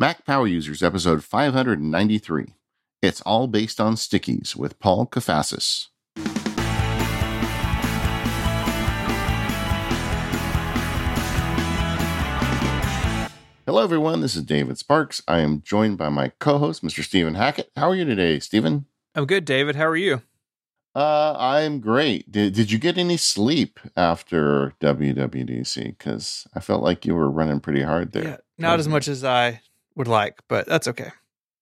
Mac Power Users, episode 593. It's all based on stickies with Paul Kafasis. Hello, everyone. This is David Sparks. I am joined by my co host, Mr. Stephen Hackett. How are you today, Stephen? I'm good, David. How are you? Uh, I'm great. Did, did you get any sleep after WWDC? Because I felt like you were running pretty hard there. Yeah, not as much as I would like, but that's okay.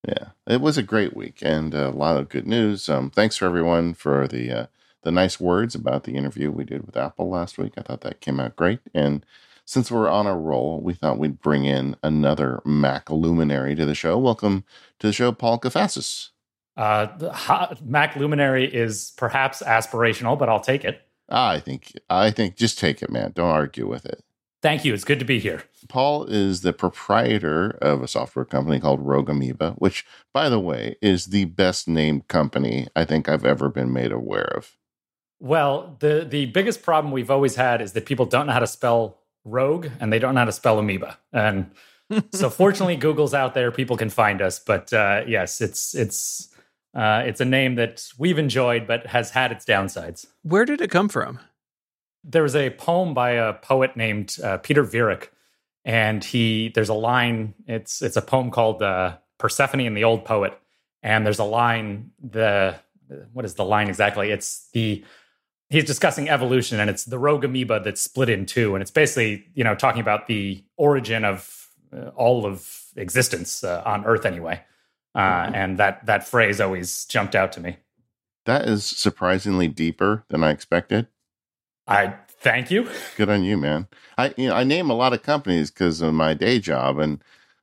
Yeah, it was a great week and a lot of good news. Um, thanks for everyone for the uh, the nice words about the interview we did with Apple last week. I thought that came out great. And since we're on a roll, we thought we'd bring in another Mac luminary to the show. Welcome to the show, Paul Kafasis. Uh, the Mac luminary is perhaps aspirational, but I'll take it. I think I think just take it, man. Don't argue with it. Thank you. It's good to be here. Paul is the proprietor of a software company called Rogue Amoeba, which, by the way, is the best named company I think I've ever been made aware of. Well, the the biggest problem we've always had is that people don't know how to spell rogue and they don't know how to spell amoeba. And so fortunately Google's out there, people can find us. But uh, yes, it's it's uh, it's a name that we've enjoyed but has had its downsides. Where did it come from? There was a poem by a poet named uh, Peter Viereck, and he there's a line. It's it's a poem called uh, Persephone and the Old Poet, and there's a line. The what is the line exactly? It's the he's discussing evolution and it's the rogue amoeba that's split in two and it's basically you know talking about the origin of uh, all of existence uh, on earth anyway uh, mm-hmm. and that that phrase always jumped out to me that is surprisingly deeper than i expected i thank you good on you man i you know i name a lot of companies because of my day job and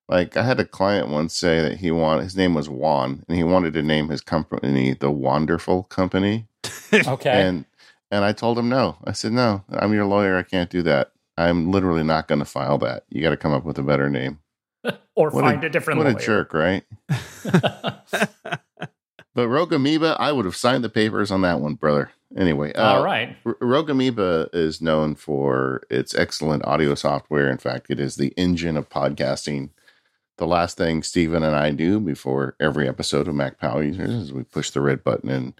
like i had a client once say that he wanted his name was juan and he wanted to name his company the wonderful company okay and and I told him no. I said, no, I'm your lawyer. I can't do that. I'm literally not going to file that. You got to come up with a better name. or what find a, a, different What lawyer. a jerk, right? but Rogue Amoeba, I would have signed the papers on that one, brother. Anyway, uh, all right. R- Rogue Amoeba is known for its excellent audio software. In fact, it is the engine of podcasting. The last thing Stephen and I do before every episode of Mac Power Users is we push the red button and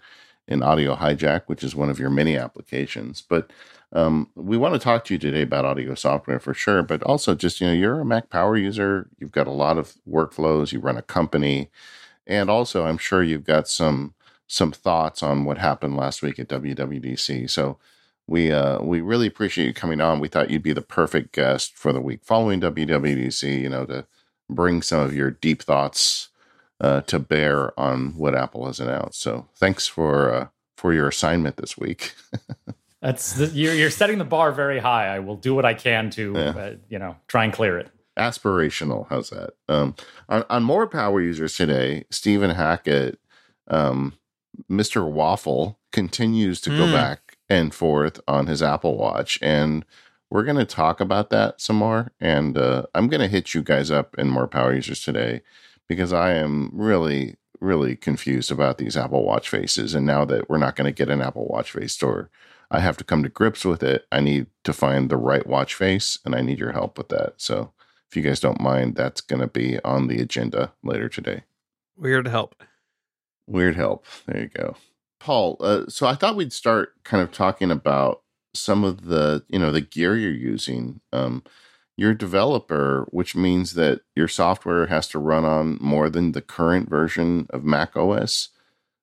in Audio Hijack, which is one of your many applications. But um, we want to talk to you today about audio software for sure, but also just, you know, you're a Mac Power user, you've got a lot of workflows, you run a company, and also I'm sure you've got some some thoughts on what happened last week at WWDC. So we uh, we really appreciate you coming on. We thought you'd be the perfect guest for the week following WWDC, you know, to bring some of your deep thoughts uh, to bear on what Apple has announced. So thanks for uh, for your assignment this week. That's the, you're you're setting the bar very high. I will do what I can to yeah. uh, you know try and clear it. Aspirational, how's that? Um, on, on more power users today, Stephen Hackett, um, Mr. Waffle continues to mm. go hmm. back and forth on his Apple Watch, and we're going to talk about that some more. And uh, I'm going to hit you guys up in more power users today because I am really, really confused about these Apple Watch faces. And now that we're not going to get an Apple Watch face store, I have to come to grips with it. I need to find the right watch face, and I need your help with that. So, if you guys don't mind, that's going to be on the agenda later today. Weird help. Weird help. There you go. Paul, uh, so I thought we'd start kind of talking about some of the, you know, the gear you're using. Um, you're a developer, which means that your software has to run on more than the current version of Mac OS.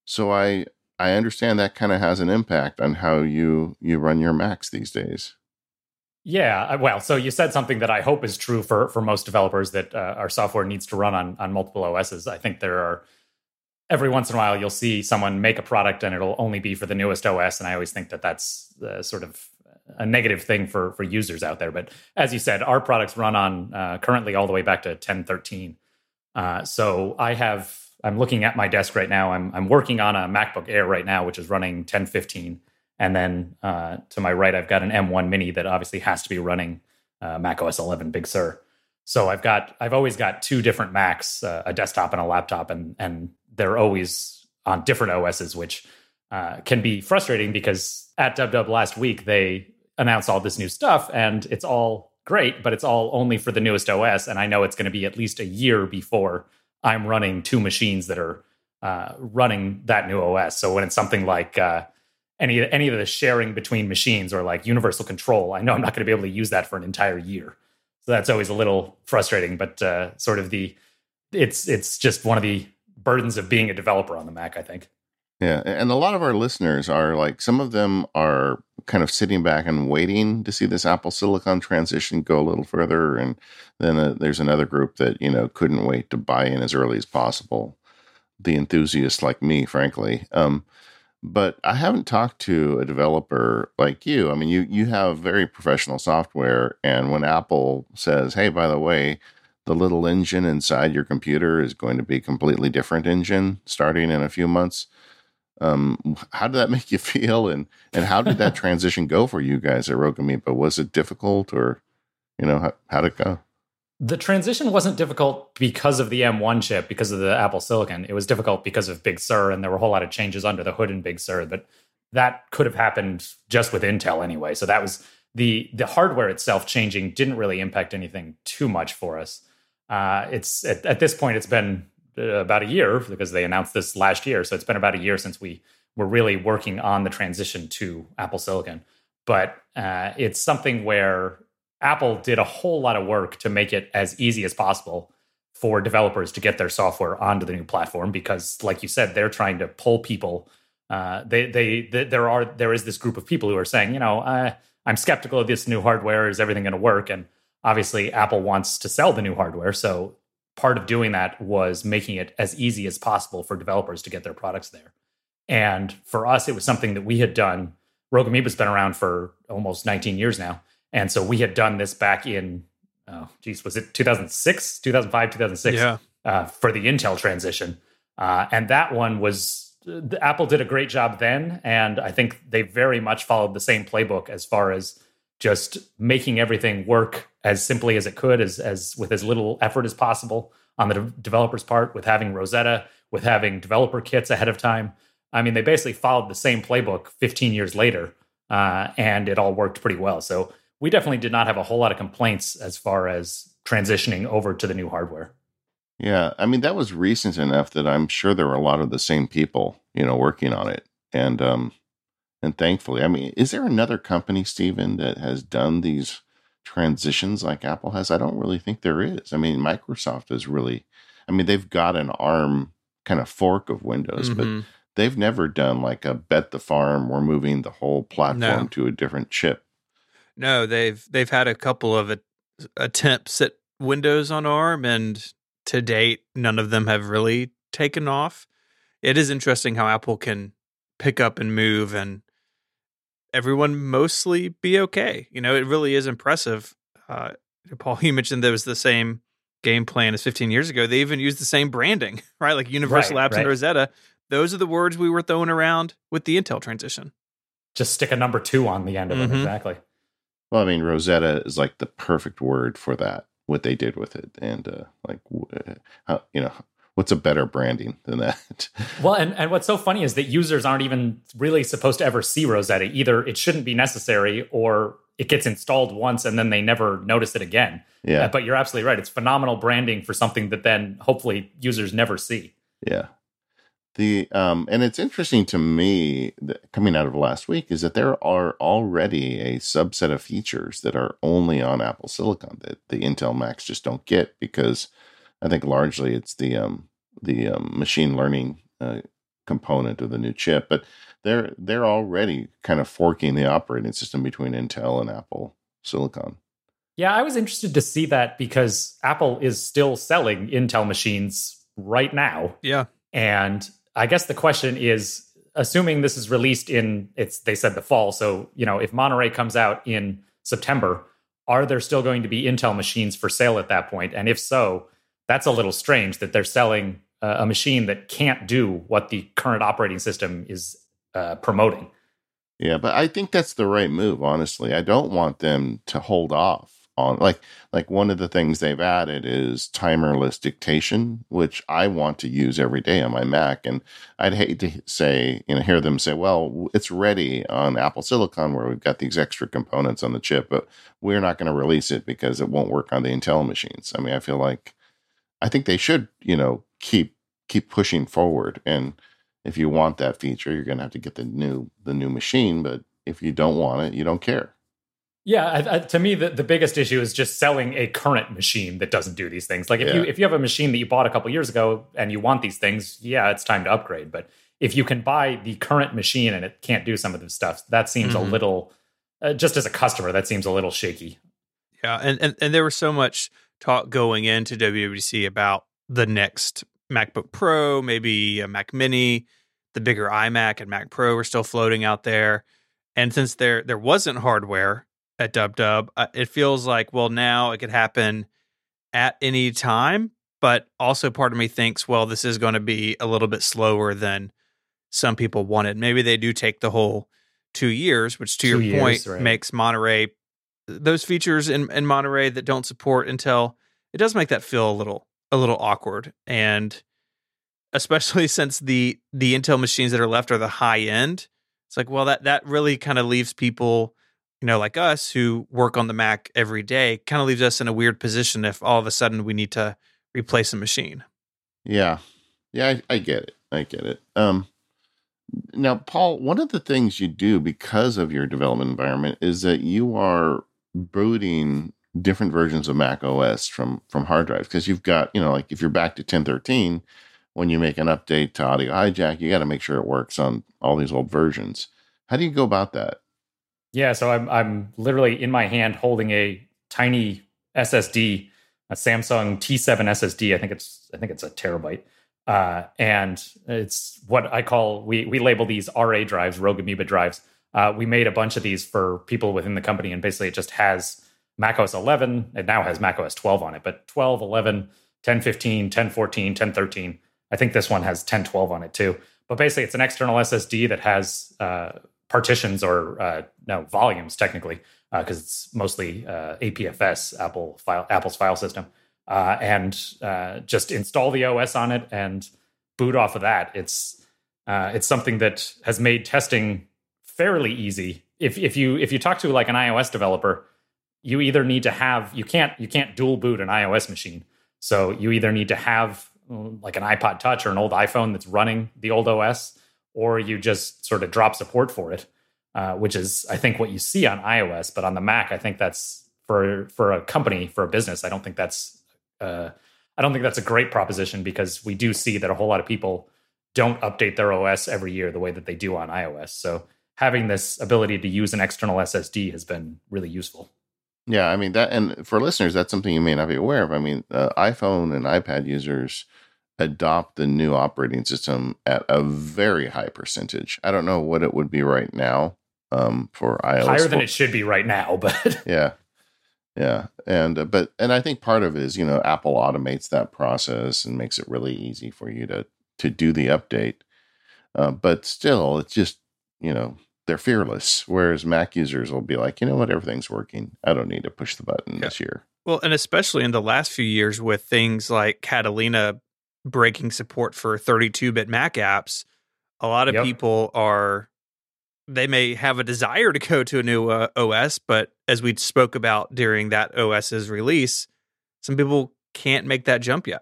So I I understand that kind of has an impact on how you you run your Macs these days. Yeah, well, so you said something that I hope is true for for most developers that uh, our software needs to run on on multiple OSs. I think there are every once in a while you'll see someone make a product and it'll only be for the newest OS, and I always think that that's uh, sort of a negative thing for for users out there. But as you said, our products run on uh, currently all the way back to 1013. Uh, so I have I'm looking at my desk right now. I'm I'm working on a MacBook Air right now, which is running 1015. And then uh, to my right, I've got an M1 Mini that obviously has to be running uh, Mac OS 11 Big Sur. So I've got I've always got two different Macs, uh, a desktop and a laptop, and and they're always on different OSs, which uh, can be frustrating because at DubDub last week they announced all this new stuff and it's all great, but it's all only for the newest OS. And I know it's going to be at least a year before I'm running two machines that are uh, running that new OS. So when it's something like uh, any any of the sharing between machines or like universal control, I know I'm not going to be able to use that for an entire year. So that's always a little frustrating, but uh, sort of the it's it's just one of the burdens of being a developer on the Mac, I think. Yeah, and a lot of our listeners are like some of them are kind of sitting back and waiting to see this Apple Silicon transition go a little further, and then uh, there's another group that you know couldn't wait to buy in as early as possible. The enthusiasts like me, frankly. Um, but I haven't talked to a developer like you. I mean, you you have very professional software, and when Apple says, "Hey, by the way," the little engine inside your computer is going to be a completely different engine starting in a few months um, how did that make you feel, and and how did that transition go for you guys at Amoeba? Was it difficult, or you know how how'd it go? The transition wasn't difficult because of the M1 chip, because of the Apple Silicon. It was difficult because of Big Sur, and there were a whole lot of changes under the hood in Big Sur. But that could have happened just with Intel anyway. So that was the the hardware itself changing didn't really impact anything too much for us. Uh, it's at, at this point, it's been uh, about a year because they announced this last year. So it's been about a year since we were really working on the transition to Apple Silicon. But uh, it's something where Apple did a whole lot of work to make it as easy as possible for developers to get their software onto the new platform because, like you said, they're trying to pull people. Uh, they, they, they, there are there is this group of people who are saying, you know, uh, I'm skeptical of this new hardware. Is everything going to work? And obviously, Apple wants to sell the new hardware, so part of doing that was making it as easy as possible for developers to get their products there. And for us, it was something that we had done. Rogue Amoeba's been around for almost 19 years now. And so we had done this back in, oh, geez, was it 2006, 2005, 2006 yeah. uh, for the Intel transition. Uh, and that one was, Apple did a great job then. And I think they very much followed the same playbook as far as just making everything work as simply as it could, as as with as little effort as possible on the de- developer's part, with having Rosetta, with having developer kits ahead of time. I mean, they basically followed the same playbook 15 years later, uh, and it all worked pretty well. So we definitely did not have a whole lot of complaints as far as transitioning over to the new hardware. Yeah, I mean that was recent enough that I'm sure there were a lot of the same people, you know, working on it, and um, and thankfully, I mean, is there another company, Stephen, that has done these transitions like Apple has? I don't really think there is. I mean, Microsoft is really, I mean, they've got an ARM kind of fork of Windows, mm-hmm. but they've never done like a bet the farm. We're moving the whole platform no. to a different chip. No, they've they've had a couple of attempts at Windows on ARM, and to date, none of them have really taken off. It is interesting how Apple can pick up and move and everyone mostly be okay. You know, it really is impressive. Uh, Paul, you mentioned there was the same game plan as 15 years ago. They even used the same branding, right? Like Universal right, Apps right. and Rosetta. Those are the words we were throwing around with the Intel transition. Just stick a number two on the end of mm-hmm. it. Exactly. Well, I mean, Rosetta is like the perfect word for that. What they did with it, and uh, like, uh, how, you know, what's a better branding than that? well, and, and what's so funny is that users aren't even really supposed to ever see Rosetta. Either it shouldn't be necessary or it gets installed once and then they never notice it again. Yeah. Uh, but you're absolutely right. It's phenomenal branding for something that then hopefully users never see. Yeah. The um and it's interesting to me that coming out of last week is that there are already a subset of features that are only on Apple Silicon that the Intel Macs just don't get because I think largely it's the um, the um, machine learning uh, component of the new chip, but they're they're already kind of forking the operating system between Intel and Apple Silicon. Yeah, I was interested to see that because Apple is still selling Intel machines right now. Yeah. And I guess the question is assuming this is released in it's they said the fall, so you know, if Monterey comes out in September, are there still going to be Intel machines for sale at that point? And if so, that's a little strange that they're selling uh, a machine that can't do what the current operating system is uh, promoting. Yeah, but I think that's the right move, honestly. I don't want them to hold off on like like one of the things they've added is timerless dictation which i want to use every day on my mac. And i'd hate to say you know hear them say well it's ready on apple silicon where we've got these extra components on the chip but we're not going to release it because it won't work on the intel machines. I mean i feel like i think they should you know keep keep pushing forward. And if you want that feature you're going to have to get the new the new machine but if you don't want it you don't care yeah, I, I, to me, the, the biggest issue is just selling a current machine that doesn't do these things. Like if yeah. you if you have a machine that you bought a couple years ago and you want these things, yeah, it's time to upgrade. But if you can buy the current machine and it can't do some of this stuff, that seems mm-hmm. a little, uh, just as a customer, that seems a little shaky. Yeah, and, and and there was so much talk going into WWDC about the next MacBook Pro, maybe a Mac Mini, the bigger iMac and Mac Pro were still floating out there. And since there there wasn't hardware at Dub Dub. Uh, it feels like, well, now it could happen at any time, but also part of me thinks, well, this is going to be a little bit slower than some people wanted. Maybe they do take the whole two years, which to two your years, point right. makes Monterey those features in, in Monterey that don't support Intel. It does make that feel a little a little awkward, and especially since the the Intel machines that are left are the high end. It's like, well, that that really kind of leaves people you know, like us who work on the Mac every day, kind of leaves us in a weird position if all of a sudden we need to replace a machine. Yeah. Yeah, I, I get it. I get it. Um, now, Paul, one of the things you do because of your development environment is that you are booting different versions of Mac OS from from hard drives because you've got, you know, like if you're back to 1013, when you make an update to Audio Hijack, you got to make sure it works on all these old versions. How do you go about that? Yeah, so I'm I'm literally in my hand holding a tiny SSD, a Samsung T7 SSD. I think it's I think it's a terabyte. Uh, and it's what I call we we label these RA drives, Rogue Amoeba drives. Uh, we made a bunch of these for people within the company, and basically it just has macOS 11. It now has macOS 12 on it, but 12, 11, 10, 15, 10, 14, 10, 13. I think this one has 10, 12 on it too. But basically, it's an external SSD that has uh, partitions or uh, no volumes technically because uh, it's mostly uh, APFS Apple file Apple's file system uh, and uh, just install the OS on it and boot off of that. It's uh, it's something that has made testing fairly easy. If if you if you talk to like an iOS developer, you either need to have you can't you can't dual boot an iOS machine. So you either need to have like an iPod Touch or an old iPhone that's running the old OS, or you just sort of drop support for it, uh, which is I think what you see on iOS. But on the Mac, I think that's for for a company for a business. I don't think that's uh, I don't think that's a great proposition because we do see that a whole lot of people don't update their OS every year the way that they do on iOS. So having this ability to use an external SSD has been really useful. Yeah, I mean that, and for listeners, that's something you may not be aware of. I mean, uh, iPhone and iPad users adopt the new operating system at a very high percentage. I don't know what it would be right now um, for iOS. Higher than it should be right now, but yeah, yeah, and uh, but and I think part of it is you know Apple automates that process and makes it really easy for you to to do the update. Uh, but still, it's just you know they're fearless. Whereas Mac users will be like, you know what, everything's working. I don't need to push the button yeah. this year. Well, and especially in the last few years with things like Catalina breaking support for 32 bit Mac apps, a lot of yep. people are, they may have a desire to go to a new uh, OS, but as we spoke about during that OS's release, some people can't make that jump yet.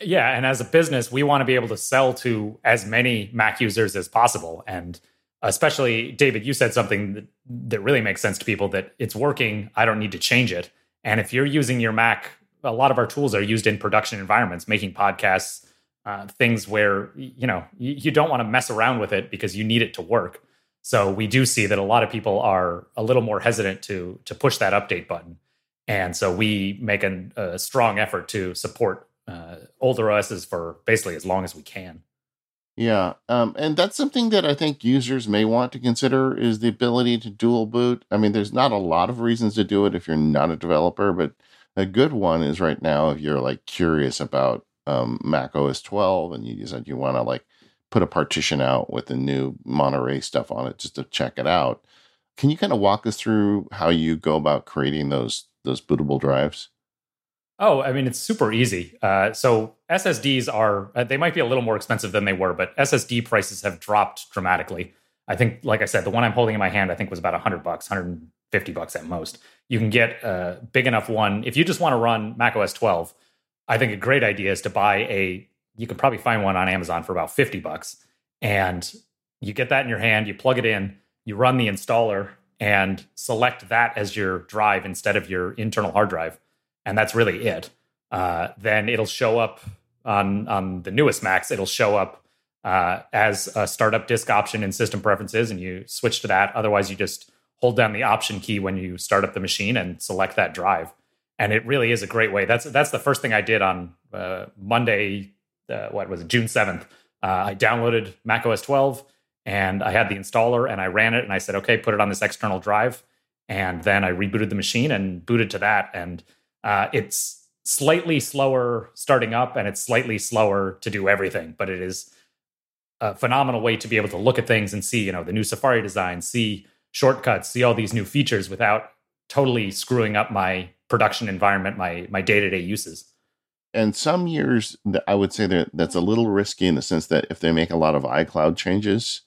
Yeah. And as a business, we want to be able to sell to as many Mac users as possible. And especially, David, you said something that, that really makes sense to people that it's working. I don't need to change it. And if you're using your Mac a lot of our tools are used in production environments, making podcasts, uh, things where you know you, you don't want to mess around with it because you need it to work. So we do see that a lot of people are a little more hesitant to to push that update button, and so we make an, a strong effort to support uh, older OSs for basically as long as we can. Yeah, um, and that's something that I think users may want to consider is the ability to dual boot. I mean, there's not a lot of reasons to do it if you're not a developer, but a good one is right now if you're like curious about um, Mac OS 12 and you decide you want to like put a partition out with the new Monterey stuff on it just to check it out. Can you kind of walk us through how you go about creating those those bootable drives? Oh, I mean, it's super easy. Uh, so SSDs are, uh, they might be a little more expensive than they were, but SSD prices have dropped dramatically. I think, like I said, the one I'm holding in my hand, I think was about 100 bucks, 150 bucks at most. You can get a big enough one. If you just want to run Mac OS 12, I think a great idea is to buy a, you can probably find one on Amazon for about 50 bucks. And you get that in your hand, you plug it in, you run the installer, and select that as your drive instead of your internal hard drive and that's really it. Uh, then it'll show up on on the newest Macs. It'll show up uh, as a startup disk option in system preferences, and you switch to that. Otherwise, you just hold down the option key when you start up the machine and select that drive. And it really is a great way. That's that's the first thing I did on uh, Monday. Uh, what was it? June seventh. Uh, I downloaded Mac OS 12 and I had the installer and I ran it and I said, okay, put it on this external drive. And then I rebooted the machine and booted to that. And uh, it's slightly slower starting up and it's slightly slower to do everything, but it is a phenomenal way to be able to look at things and see, you know, the new Safari design, see shortcuts, see all these new features without totally screwing up my production environment, my my day to day uses. And some years, I would say that that's a little risky in the sense that if they make a lot of iCloud changes,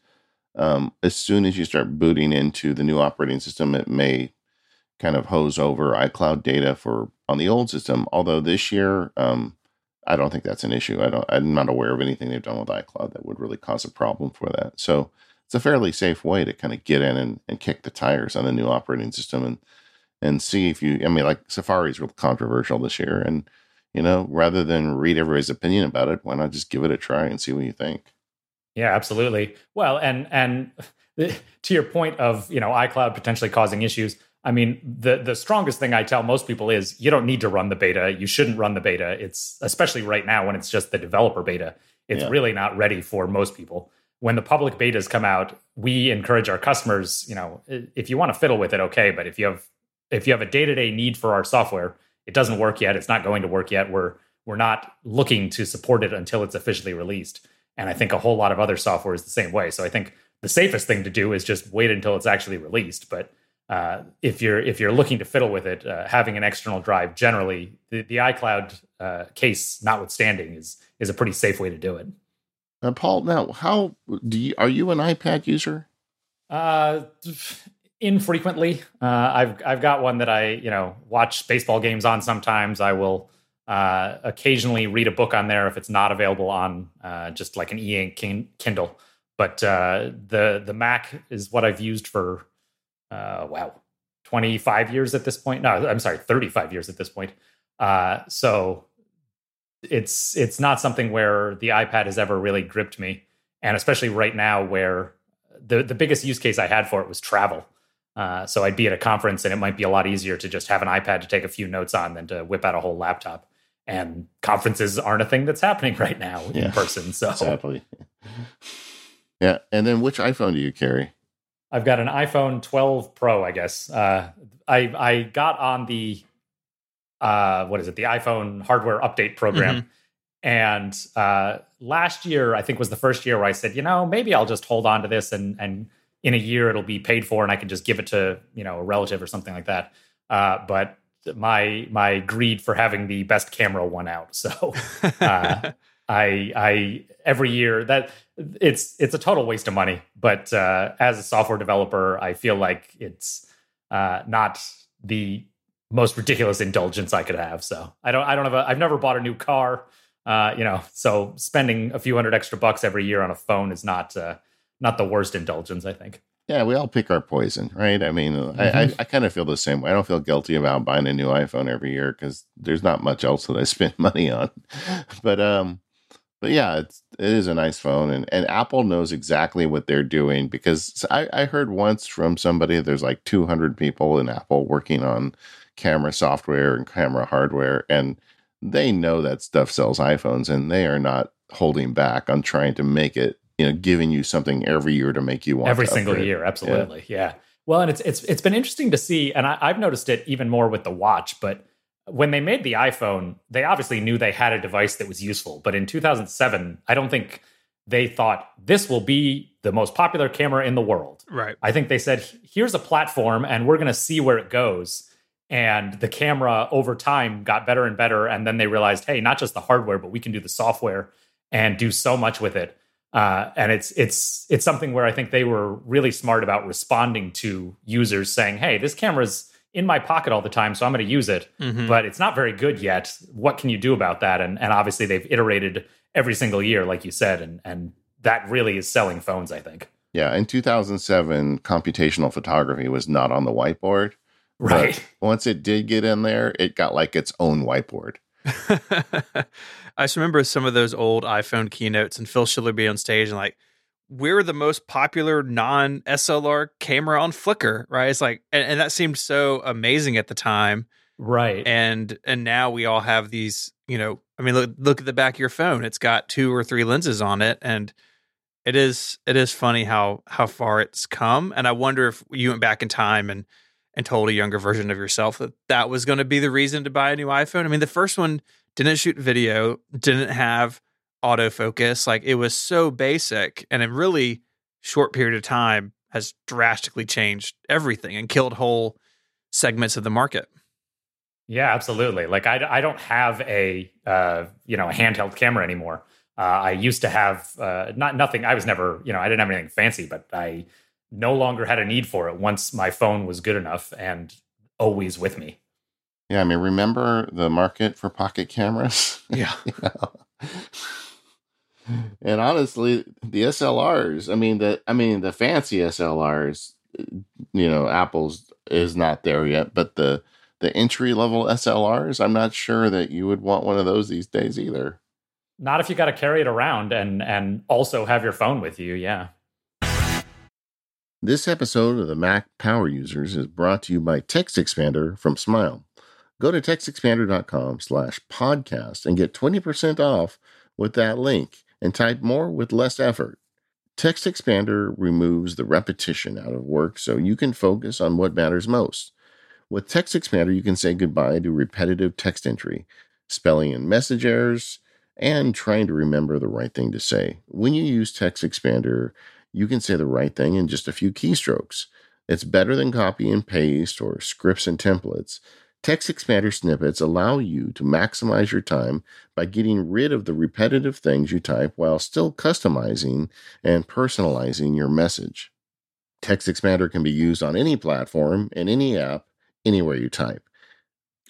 um, as soon as you start booting into the new operating system, it may kind of hose over iCloud data for on the old system. Although this year, um, I don't think that's an issue. I don't. I'm not aware of anything they've done with iCloud that would really cause a problem for that. So it's a fairly safe way to kind of get in and, and kick the tires on the new operating system and and see if you. I mean, like Safari's real controversial this year, and you know, rather than read everybody's opinion about it, why not just give it a try and see what you think? Yeah, absolutely. Well, and and to your point of you know iCloud potentially causing issues, I mean, the the strongest thing I tell most people is you don't need to run the beta. You shouldn't run the beta. It's especially right now when it's just the developer beta. It's yeah. really not ready for most people. When the public betas come out, we encourage our customers, you know, if you want to fiddle with it, okay, but if you have if you have a day-to-day need for our software, it doesn't work yet, it's not going to work yet. We're we're not looking to support it until it's officially released. And I think a whole lot of other software is the same way. So I think the safest thing to do is just wait until it's actually released, but uh, if you're if you're looking to fiddle with it, uh, having an external drive generally, the, the iCloud uh, case notwithstanding, is is a pretty safe way to do it. Paul, now how do you are you an iPad user? Uh, infrequently. Uh, I've I've got one that I you know watch baseball games on. Sometimes I will uh, occasionally read a book on there if it's not available on uh, just like an e-ink Kindle. But uh, the the Mac is what I've used for uh, wow, 25 years at this point. No, I'm sorry, 35 years at this point. Uh, so it's it's not something where the iPad has ever really gripped me, and especially right now where the the biggest use case I had for it was travel. Uh, so I'd be at a conference, and it might be a lot easier to just have an iPad to take a few notes on than to whip out a whole laptop. And conferences aren't a thing that's happening right now yeah, in person. So exactly. Yeah, and then which iPhone do you carry? I've got an iPhone 12 Pro, I guess. Uh, I I got on the uh, what is it? The iPhone hardware update program. Mm-hmm. And uh, last year, I think was the first year where I said, you know, maybe I'll just hold on to this, and and in a year it'll be paid for, and I can just give it to you know a relative or something like that. Uh, but my my greed for having the best camera won out, so uh, I I every year that it's it's a total waste of money. But uh, as a software developer, I feel like it's uh, not the most ridiculous indulgence I could have. So I don't I don't have a I've never bought a new car. Uh, you know, so spending a few hundred extra bucks every year on a phone is not uh, not the worst indulgence. I think. Yeah, we all pick our poison, right? I mean, mm-hmm. I, I, I kind of feel the same way. I don't feel guilty about buying a new iPhone every year because there's not much else that I spend money on. but um, but yeah, it's it is a nice phone, and and Apple knows exactly what they're doing because I, I heard once from somebody there's like 200 people in Apple working on camera software and camera hardware, and they know that stuff sells iPhones, and they are not holding back on trying to make it, you know, giving you something every year to make you want every single year. Absolutely, yeah. yeah. Well, and it's it's it's been interesting to see, and I, I've noticed it even more with the watch, but when they made the iPhone, they obviously knew they had a device that was useful. But in 2007, I don't think they thought this will be the most popular camera in the world. Right. I think they said, here's a platform and we're going to see where it goes. And the camera over time got better and better. And then they realized, hey, not just the hardware, but we can do the software and do so much with it. Uh, and it's it's it's something where I think they were really smart about responding to users saying, "Hey, this camera's in my pocket all the time, so I'm going to use it, mm-hmm. but it's not very good yet. What can you do about that?" And and obviously they've iterated every single year, like you said, and and that really is selling phones. I think. Yeah, in 2007, computational photography was not on the whiteboard. Right. once it did get in there, it got like its own whiteboard. I just remember some of those old iPhone keynotes and Phil Schiller be on stage and like, we're the most popular non SLR camera on Flickr, right? It's like, and, and, that seemed so amazing at the time, right? And and now we all have these, you know, I mean, look look at the back of your phone; it's got two or three lenses on it, and it is it is funny how how far it's come. And I wonder if you went back in time and and told a younger version of yourself that that was going to be the reason to buy a new iPhone. I mean, the first one didn't shoot video, didn't have autofocus. Like it was so basic and in really short period of time has drastically changed everything and killed whole segments of the market. Yeah, absolutely. Like I, I don't have a uh, you know a handheld camera anymore. Uh, I used to have uh, not nothing. I was never you know I didn't have anything fancy, but I no longer had a need for it once my phone was good enough and always with me. Yeah, I mean, remember the market for pocket cameras? Yeah. you know? And honestly, the SLRs, I mean the I mean the fancy SLRs, you know, Apple's is not there yet, but the the entry level SLRs, I'm not sure that you would want one of those these days either. Not if you got to carry it around and and also have your phone with you, yeah. This episode of the Mac Power Users is brought to you by Text Expander from Smile. Go to textexpander.com slash podcast and get 20% off with that link and type more with less effort. Text Expander removes the repetition out of work so you can focus on what matters most. With Text Expander, you can say goodbye to repetitive text entry, spelling and message errors, and trying to remember the right thing to say. When you use Text Expander, you can say the right thing in just a few keystrokes. It's better than copy and paste or scripts and templates. Text expander snippets allow you to maximize your time by getting rid of the repetitive things you type while still customizing and personalizing your message. Text expander can be used on any platform, in any app, anywhere you type.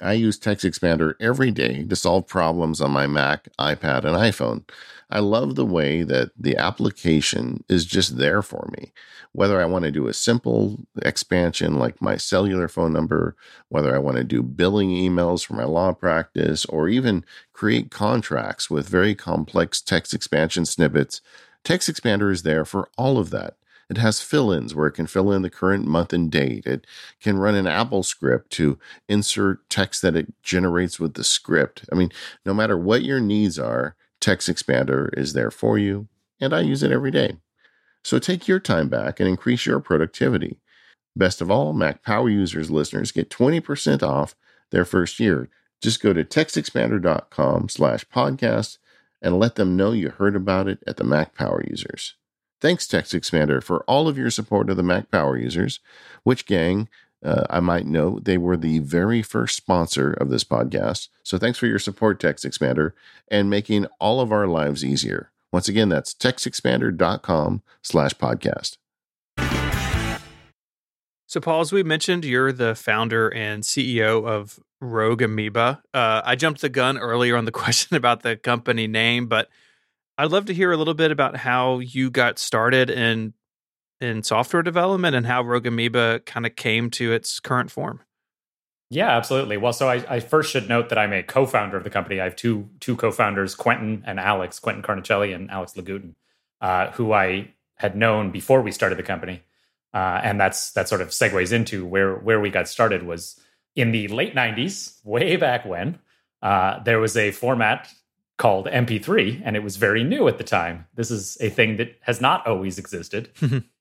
I use Text Expander every day to solve problems on my Mac, iPad, and iPhone. I love the way that the application is just there for me. Whether I want to do a simple expansion like my cellular phone number, whether I want to do billing emails for my law practice, or even create contracts with very complex text expansion snippets, Text Expander is there for all of that. It has fill ins where it can fill in the current month and date. It can run an Apple script to insert text that it generates with the script. I mean, no matter what your needs are, Text Expander is there for you, and I use it every day. So take your time back and increase your productivity. Best of all, Mac Power Users listeners get 20% off their first year. Just go to textexpander.com slash podcast and let them know you heard about it at the Mac Power Users. Thanks, Text Expander, for all of your support of the Mac Power users, which gang, uh, I might note, they were the very first sponsor of this podcast. So thanks for your support, Text Expander, and making all of our lives easier. Once again, that's textexpander.com slash podcast. So, Paul, as we mentioned, you're the founder and CEO of Rogue Amoeba. Uh, I jumped the gun earlier on the question about the company name, but I'd love to hear a little bit about how you got started in in software development and how Rogue Amoeba kind of came to its current form. Yeah, absolutely. Well, so I, I, first should note that I'm a co-founder of the company. I have two two co-founders, Quentin and Alex, Quentin Carnicelli and Alex Lagutin, uh, who I had known before we started the company, uh, and that's that sort of segues into where where we got started was in the late '90s, way back when. Uh, there was a format called MP3, and it was very new at the time. This is a thing that has not always existed,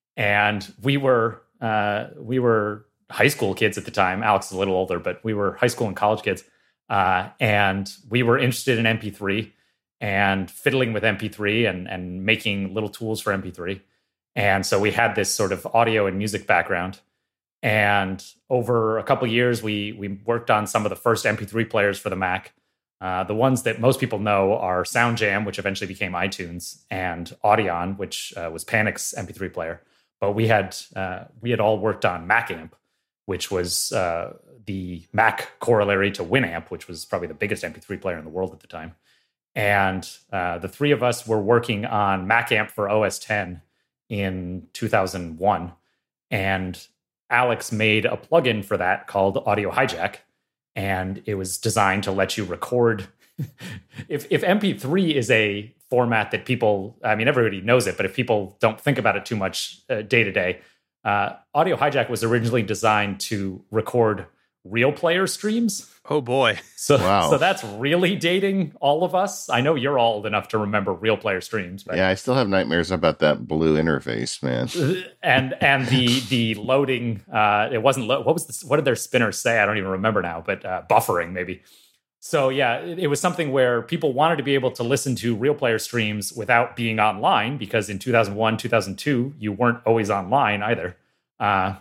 and we were uh, we were high school kids at the time. Alex is a little older, but we were high school and college kids, uh, and we were interested in MP3 and fiddling with MP3 and and making little tools for MP3. And so we had this sort of audio and music background. And over a couple years, we we worked on some of the first MP3 players for the Mac. Uh, the ones that most people know are SoundJam, which eventually became iTunes, and Audion, which uh, was Panic's MP3 player. But we had uh, we had all worked on MacAmp, which was uh, the Mac corollary to Winamp, which was probably the biggest MP3 player in the world at the time. And uh, the three of us were working on MacAmp for OS 10 in 2001. And Alex made a plugin for that called Audio Hijack. And it was designed to let you record. if, if MP3 is a format that people, I mean, everybody knows it, but if people don't think about it too much uh, day to day, uh, Audio Hijack was originally designed to record real player streams. Oh boy. So wow. so that's really dating all of us. I know you're old enough to remember real player streams, but Yeah, I still have nightmares about that blue interface, man. and and the the loading uh it wasn't lo- what was this, what did their spinners say? I don't even remember now, but uh, buffering maybe. So yeah, it, it was something where people wanted to be able to listen to real player streams without being online because in 2001, 2002, you weren't always online either. Uh,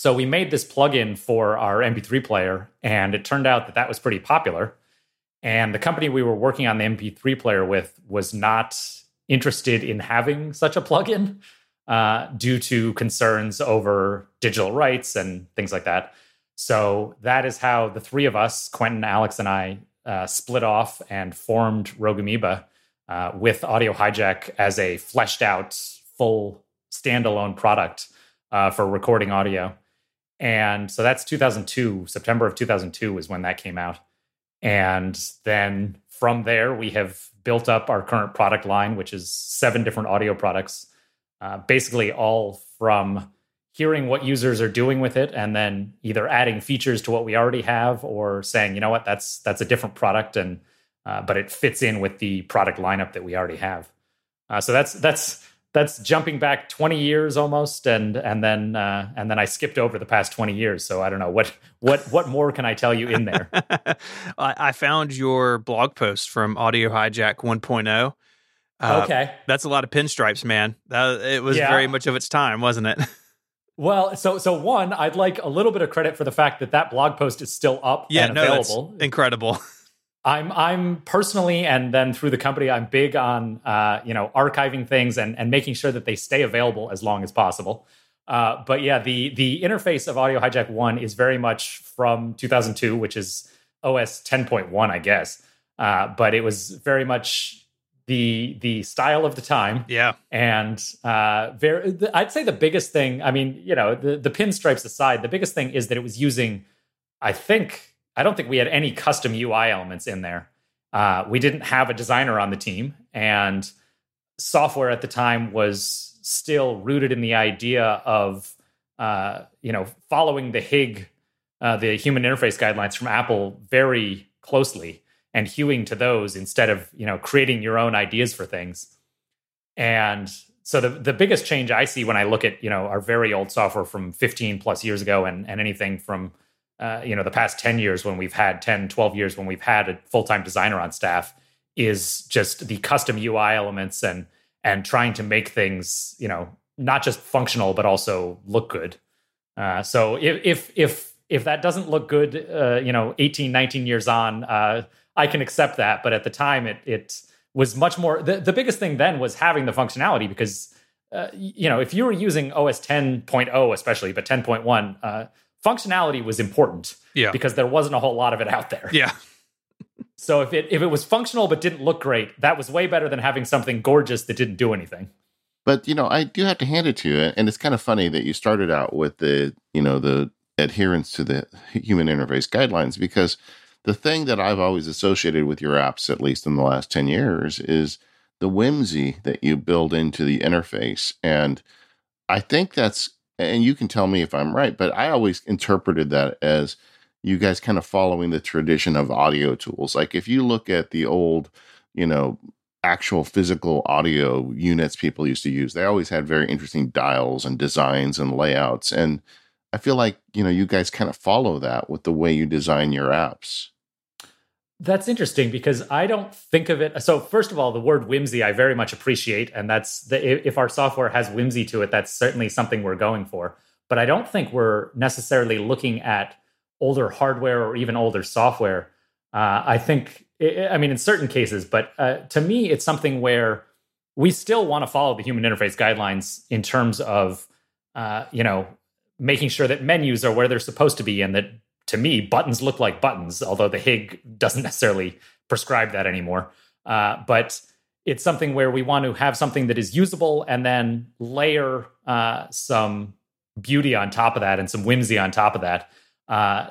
so we made this plugin for our MP3 player, and it turned out that that was pretty popular. And the company we were working on the MP3 player with was not interested in having such a plugin uh, due to concerns over digital rights and things like that. So that is how the three of us, Quentin, Alex, and I, uh, split off and formed Rogue Amoeba uh, with Audio Hijack as a fleshed out, full standalone product uh, for recording audio. And so that's 2002. September of 2002 is when that came out. And then from there, we have built up our current product line, which is seven different audio products, uh, basically all from hearing what users are doing with it and then either adding features to what we already have or saying you know what that's that's a different product and uh, but it fits in with the product lineup that we already have uh, so that's that's that's jumping back 20 years almost and and then uh, and then I skipped over the past 20 years so I don't know what what what more can I tell you in there I found your blog post from Audio Hijack 1.0 uh, okay that's a lot of pinstripes man that, it was yeah. very much of its time wasn't it Well, so so one, I'd like a little bit of credit for the fact that that blog post is still up yeah, and no, available. incredible. I'm I'm personally and then through the company I'm big on uh, you know archiving things and and making sure that they stay available as long as possible. Uh, but yeah, the the interface of Audio Hijack One is very much from 2002, which is OS 10.1, I guess. Uh, but it was very much the the style of the time. Yeah, and uh, very I'd say the biggest thing. I mean, you know, the the pinstripes aside, the biggest thing is that it was using, I think I don't think we had any custom UI elements in there. Uh, we didn't have a designer on the team, and software at the time was still rooted in the idea of uh, you know following the HIG, uh, the Human Interface Guidelines from Apple, very closely and hewing to those instead of you know creating your own ideas for things. And so the the biggest change I see when I look at you know our very old software from 15 plus years ago and and anything from uh, you know the past 10 years when we've had 10 12 years when we've had a full-time designer on staff is just the custom ui elements and and trying to make things you know not just functional but also look good. Uh, so if if if if that doesn't look good uh, you know 18 19 years on uh, i can accept that. But at the time it it was much more the, the biggest thing then was having the functionality because uh, you know if you were using os 10.0 especially but 10.1 functionality was important. Yeah. Because there wasn't a whole lot of it out there. Yeah. so if it if it was functional but didn't look great, that was way better than having something gorgeous that didn't do anything. But you know, I do have to hand it to you, and it's kind of funny that you started out with the you know the adherence to the human interface guidelines because the thing that I've always associated with your apps, at least in the last ten years, is the whimsy that you build into the interface, and I think that's and you can tell me if I'm right, but I always interpreted that as you guys kind of following the tradition of audio tools. Like if you look at the old, you know, actual physical audio units people used to use, they always had very interesting dials and designs and layouts. And I feel like, you know, you guys kind of follow that with the way you design your apps. That's interesting because I don't think of it. So, first of all, the word whimsy I very much appreciate, and that's the if our software has whimsy to it, that's certainly something we're going for. but I don't think we're necessarily looking at older hardware or even older software. Uh, I think, I mean, in certain cases, but uh, to me, it's something where we still want to follow the human interface guidelines in terms of, uh, you know, making sure that menus are where they're supposed to be and that to me, buttons look like buttons, although the HIG doesn't necessarily prescribe that anymore. Uh, but it's something where we want to have something that is usable and then layer uh, some beauty on top of that and some whimsy on top of that. Uh,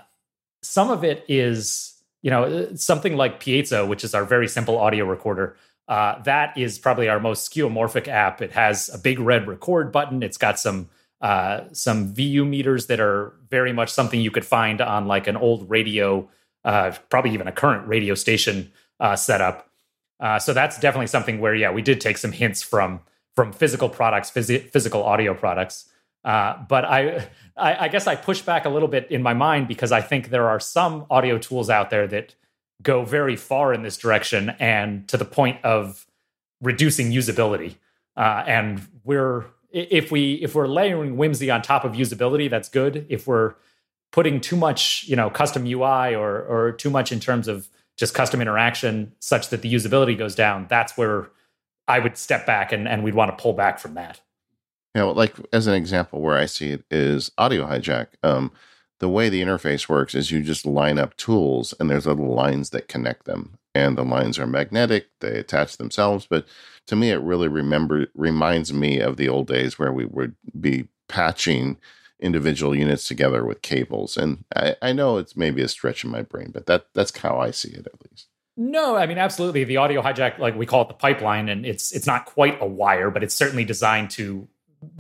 some of it is, you know, something like Piezo, which is our very simple audio recorder. Uh, that is probably our most skeuomorphic app. It has a big red record button. It's got some uh, some VU meters that are very much something you could find on like an old radio, uh, probably even a current radio station uh, setup. Uh, so that's definitely something where, yeah, we did take some hints from from physical products, phys- physical audio products. Uh, but I, I, I guess I push back a little bit in my mind because I think there are some audio tools out there that go very far in this direction and to the point of reducing usability. Uh, and we're if we if we're layering whimsy on top of usability, that's good. If we're putting too much, you know, custom UI or or too much in terms of just custom interaction such that the usability goes down, that's where I would step back and, and we'd want to pull back from that. Yeah, well, like as an example where I see it is audio hijack. Um, the way the interface works is you just line up tools and there's little lines that connect them and the lines are magnetic they attach themselves but to me it really remember reminds me of the old days where we would be patching individual units together with cables and i, I know it's maybe a stretch in my brain but that that's how i see it at least no, I mean absolutely. The audio hijack, like we call it the pipeline, and it's it's not quite a wire, but it's certainly designed to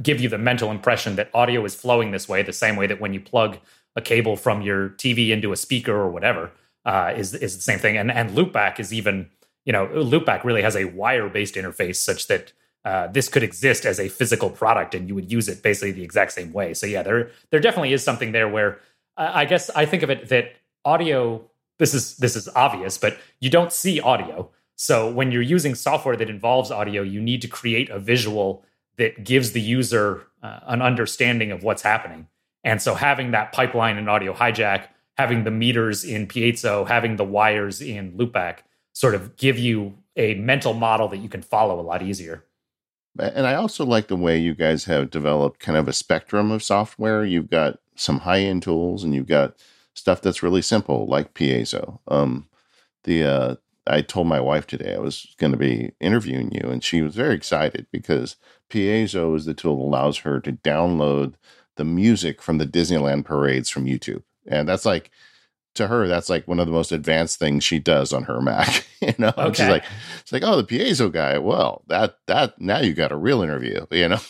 give you the mental impression that audio is flowing this way, the same way that when you plug a cable from your TV into a speaker or whatever, uh, is is the same thing. And and loopback is even you know loopback really has a wire based interface such that uh, this could exist as a physical product and you would use it basically the exact same way. So yeah, there there definitely is something there where uh, I guess I think of it that audio. This is this is obvious, but you don't see audio. So when you're using software that involves audio, you need to create a visual that gives the user uh, an understanding of what's happening. And so having that pipeline and audio hijack having the meters in piezo, having the wires in loopback sort of give you a mental model that you can follow a lot easier. And I also like the way you guys have developed kind of a spectrum of software. You've got some high end tools and you've got stuff that's really simple, like Piezo. Um, the uh, I told my wife today I was going to be interviewing you, and she was very excited because Piezo is the tool that allows her to download the music from the Disneyland parades from YouTube and that's like to her that's like one of the most advanced things she does on her mac you know? Okay. she's like it's like oh the piezo guy. Well that that now you got a real interview you know?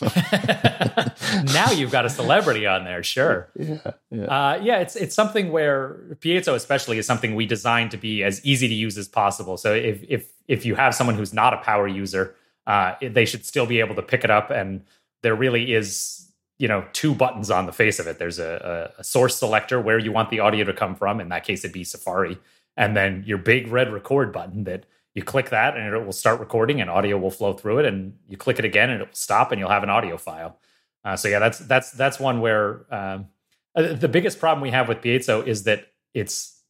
Now you've got a celebrity on there sure. Yeah yeah. Uh, yeah it's it's something where piezo especially is something we designed to be as easy to use as possible. So if if if you have someone who's not a power user uh, they should still be able to pick it up and there really is you know two buttons on the face of it. There's a, a, source selector where you want the audio to come from. In that case it'd be safari. And then your big red record button that you click that and it will start recording and audio will flow through it. And you click it again and it will stop and you'll have an audio file. Uh, so yeah that's that's that's one where um, uh, the biggest problem we have with piezo is that it's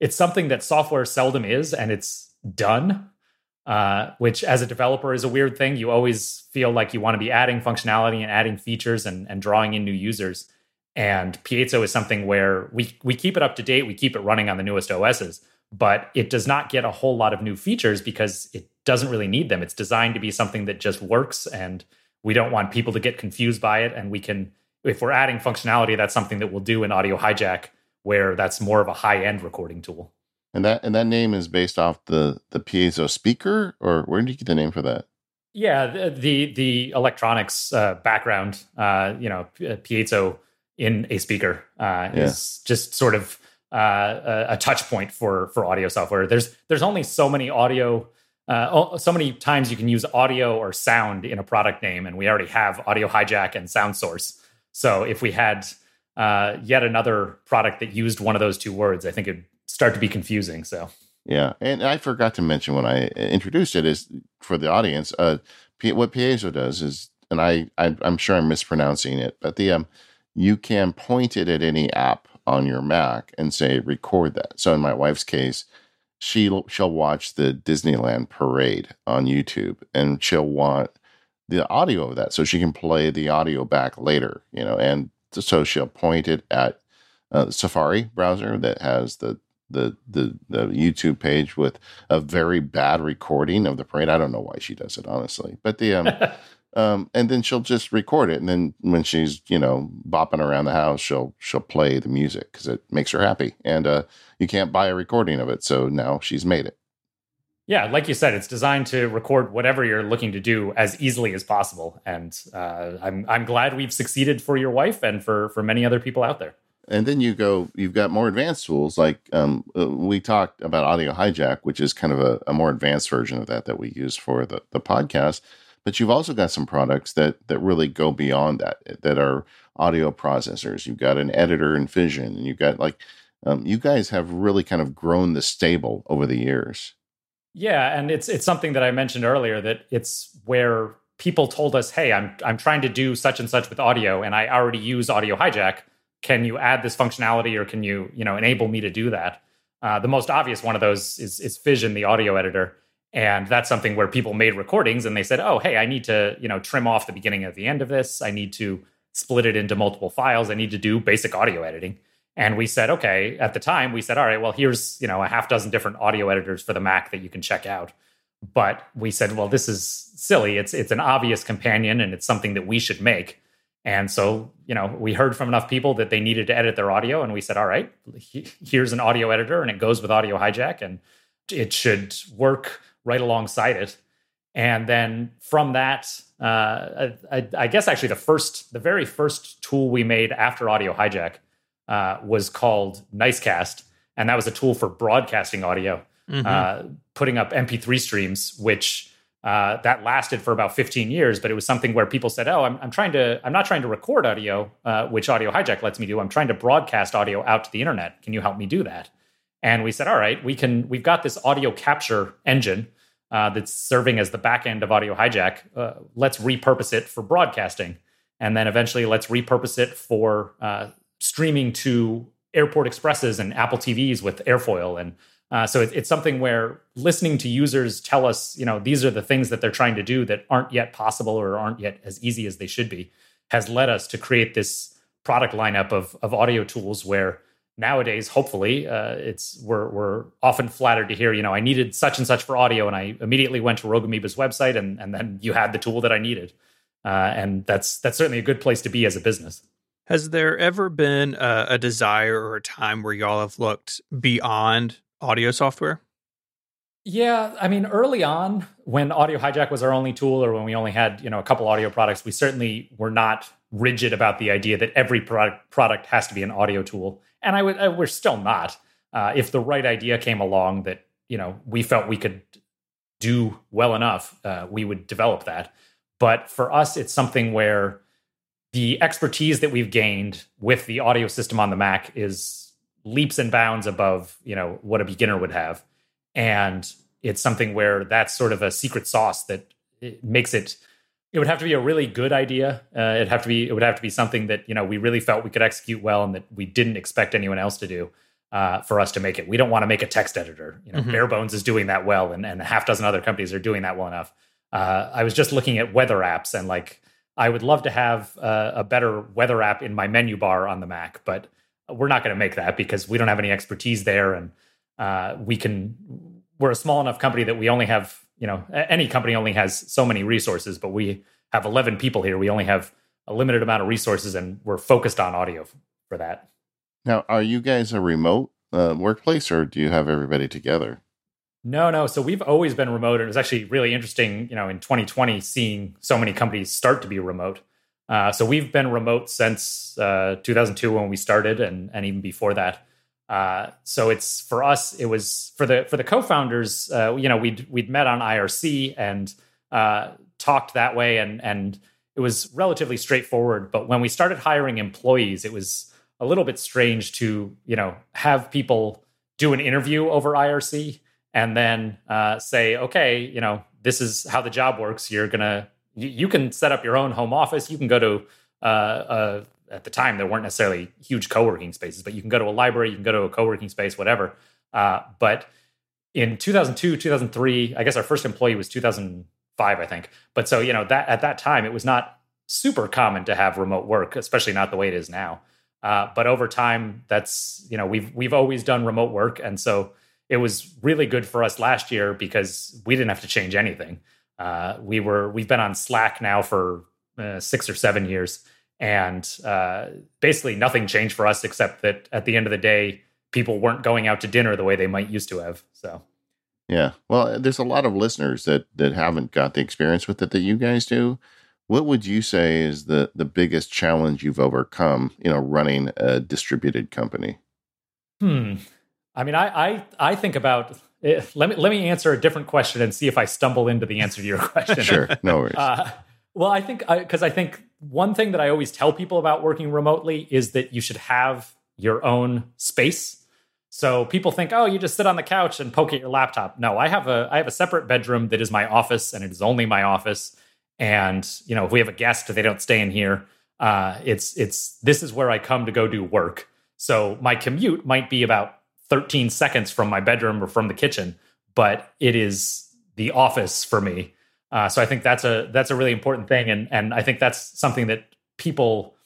it's something that software seldom is and it's done uh, which as a developer is a weird thing. You always feel like you want to be adding functionality and adding features and, and drawing in new users. And Piezo is something where we we keep it up to date, we keep it running on the newest OSs, but it does not get a whole lot of new features because it doesn't really need them. It's designed to be something that just works, and we don't want people to get confused by it. And we can, if we're adding functionality, that's something that we'll do in Audio Hijack, where that's more of a high end recording tool. And that and that name is based off the the piezo speaker, or where did you get the name for that? Yeah, the the, the electronics uh, background, uh, you know, uh, piezo in a speaker uh, yeah. is just sort of uh, a, a, touch point for for audio software. There's there's only so many audio. Uh, so many times you can use audio or sound in a product name, and we already have Audio Hijack and Sound Source. So if we had yet another product that used one of those two words, I think it'd start to be confusing. So yeah, and I forgot to mention when I introduced it is for the audience. Uh, what Piezo does is, and I, I am sure I'm mispronouncing it, but the um, you can point it at any app on your Mac and say record that. So in my wife's case, she she'll watch the Disneyland parade on YouTube and she'll want the audio of that so she can play the audio back later, you know, and so she'll point it at uh, Safari browser that has the, the the the YouTube page with a very bad recording of the parade. I don't know why she does it honestly, but the um, um and then she'll just record it, and then when she's you know bopping around the house, she'll she'll play the music because it makes her happy, and uh, you can't buy a recording of it, so now she's made it. Yeah, like you said, it's designed to record whatever you're looking to do as easily as possible, and uh, I'm I'm glad we've succeeded for your wife and for for many other people out there. And then you go, you've got more advanced tools like um, uh, we talked about Audio Hijack, which is kind of a, a, more advanced version of that that we use for the the podcast. But you've also got some products that that really go beyond that, that are audio processors. You've got an editor in Fission, and you've got like um, you guys have really kind of grown the stable over the years. Yeah, and it's it's something that I mentioned earlier that it's where people told us, "Hey, I'm I'm trying to do such and such with audio, and I already use Audio Hijack. Can you add this functionality, or can you you know enable me to do that?" Uh, the most obvious one of those is is Fission, the audio editor, and that's something where people made recordings and they said, "Oh, hey, I need to you know trim off the beginning of the end of this. I need to split it into multiple files. I need to do basic audio editing." And we said, okay, at the time, we said, all right, well, here's, you know, a half dozen different audio editors for the Mac that you can check out. But we said, well, this is silly. It's it's an obvious companion and it's something that we should make. And so, you know, we heard from enough people that they needed to edit their audio, and we said, all right, here's an audio editor, and it goes with Audio Hijack, and it should work right alongside it. And then from that, uh, I, I, guess actually the first, the very first tool we made after Audio Hijack uh, was called Nicecast, and that was a tool for broadcasting audio, mm-hmm. uh, putting up MP3 streams, which uh, that lasted for about 15 years. But it was something where people said, "Oh, I'm, I'm trying to, I'm not trying to record audio, uh, which Audio Hijack lets me do. I'm trying to broadcast audio out to the internet. Can you help me do that?" And we said, "All right, we can. We've got this audio capture engine." Uh, that's serving as the back end of Audio Hijack. Uh, let's repurpose it for broadcasting and then eventually let's repurpose it for uh, streaming to airport expresses and Apple TVs with airfoil. And uh, so it, it's something where listening to users tell us, you know, these are the things that they're trying to do that aren't yet possible or aren't yet as easy as they should be, has led us to create this product lineup of, of audio tools where nowadays, hopefully, uh, it's we're, we're often flattered to hear, you know, I needed such and such for audio, and I immediately went to Rogue Amoeba's website, and, and then you had the tool that I needed. Uh, and that's that's certainly a good place to be as a business. Has there ever been a, a, desire or a time where y'all have looked beyond audio software? Yeah, I mean, early on, when Audio Hijack was our only tool, or when we only had you know a couple audio products, we certainly were not rigid about the idea that every product product has to be an audio tool, and I would I, we're still not. Uh, if the right idea came along that you know we felt we could do well enough, uh, we would develop that. But for us, it's something where the expertise that we've gained with the audio system on the Mac is leaps and bounds above, you know, what a beginner would have. And it's something where that's sort of a secret sauce that makes it it would have to be a really good idea. Uh, it'd have to be it would have to be something that, you know, we really felt we could execute well and that we didn't expect anyone else to do. Uh, for us to make it, we don't want to make a text editor. You know, mm-hmm. Barebones is doing that well, and, and a half dozen other companies are doing that well enough. Uh, I was just looking at weather apps and like I would love to have a, a better weather app in my menu bar on the Mac, but we're not going to make that because we don't have any expertise there, and uh, we can. We're a small enough company that we only have, you know, any company only has so many resources, but we have 11 people here. We only have a limited amount of resources, and we're focused on audio for that. Now, are you guys a remote uh, workplace, or do you have everybody together? No, no. So we've always been remote. And it was actually really interesting, you know, in 2020, seeing so many companies start to be remote. Uh, so we've been remote since uh, 2002 when we started, and and even before that. Uh, so it's for us. It was for the for the co-founders. Uh, you know, we'd we'd met on IRC and uh, talked that way, and and it was relatively straightforward. But when we started hiring employees, it was a little bit strange to you know have people do an interview over IRC and then uh, say, okay, you know, this is how the job works. You're gonna, you, can set up your own home office. You can go to uh, at the time there weren't necessarily huge co-working spaces, but you can go to a library, you can go to a co-working space, whatever. Uh, but in 2002, 2003, I guess our first employee was 2005, I think. But so you know that at that time it was not super common to have remote work, especially not the way it is now. Uh, but over time, that's you know we've we've always done remote work, and so it was really good for us last year because we didn't have to change anything. Uh, we were we've been on Slack now for uh, six or seven years, and uh, basically nothing changed for us except that at the end of the day, people weren't going out to dinner the way they might used to have. So. Yeah, well, there's a lot of listeners that that haven't got the experience with it that you guys do. What would you say is the the biggest challenge you've overcome? You know, running a distributed company. Hmm. I mean, I I, I think about let me let me answer a different question and see if I stumble into the answer to your question. sure, no worries. Uh, well, I think because I, I think one thing that I always tell people about working remotely is that you should have your own space. So people think, oh, you just sit on the couch and poke at your laptop. No, I have a I have a separate bedroom that is my office, and it is only my office. And you know, if we have a guest, they don't stay in here. Uh, it's it's this is where I come to go do work. So my commute might be about 13 seconds from my bedroom or from the kitchen, but it is the office for me. Uh, so I think that's a that's a really important thing, and and I think that's something that people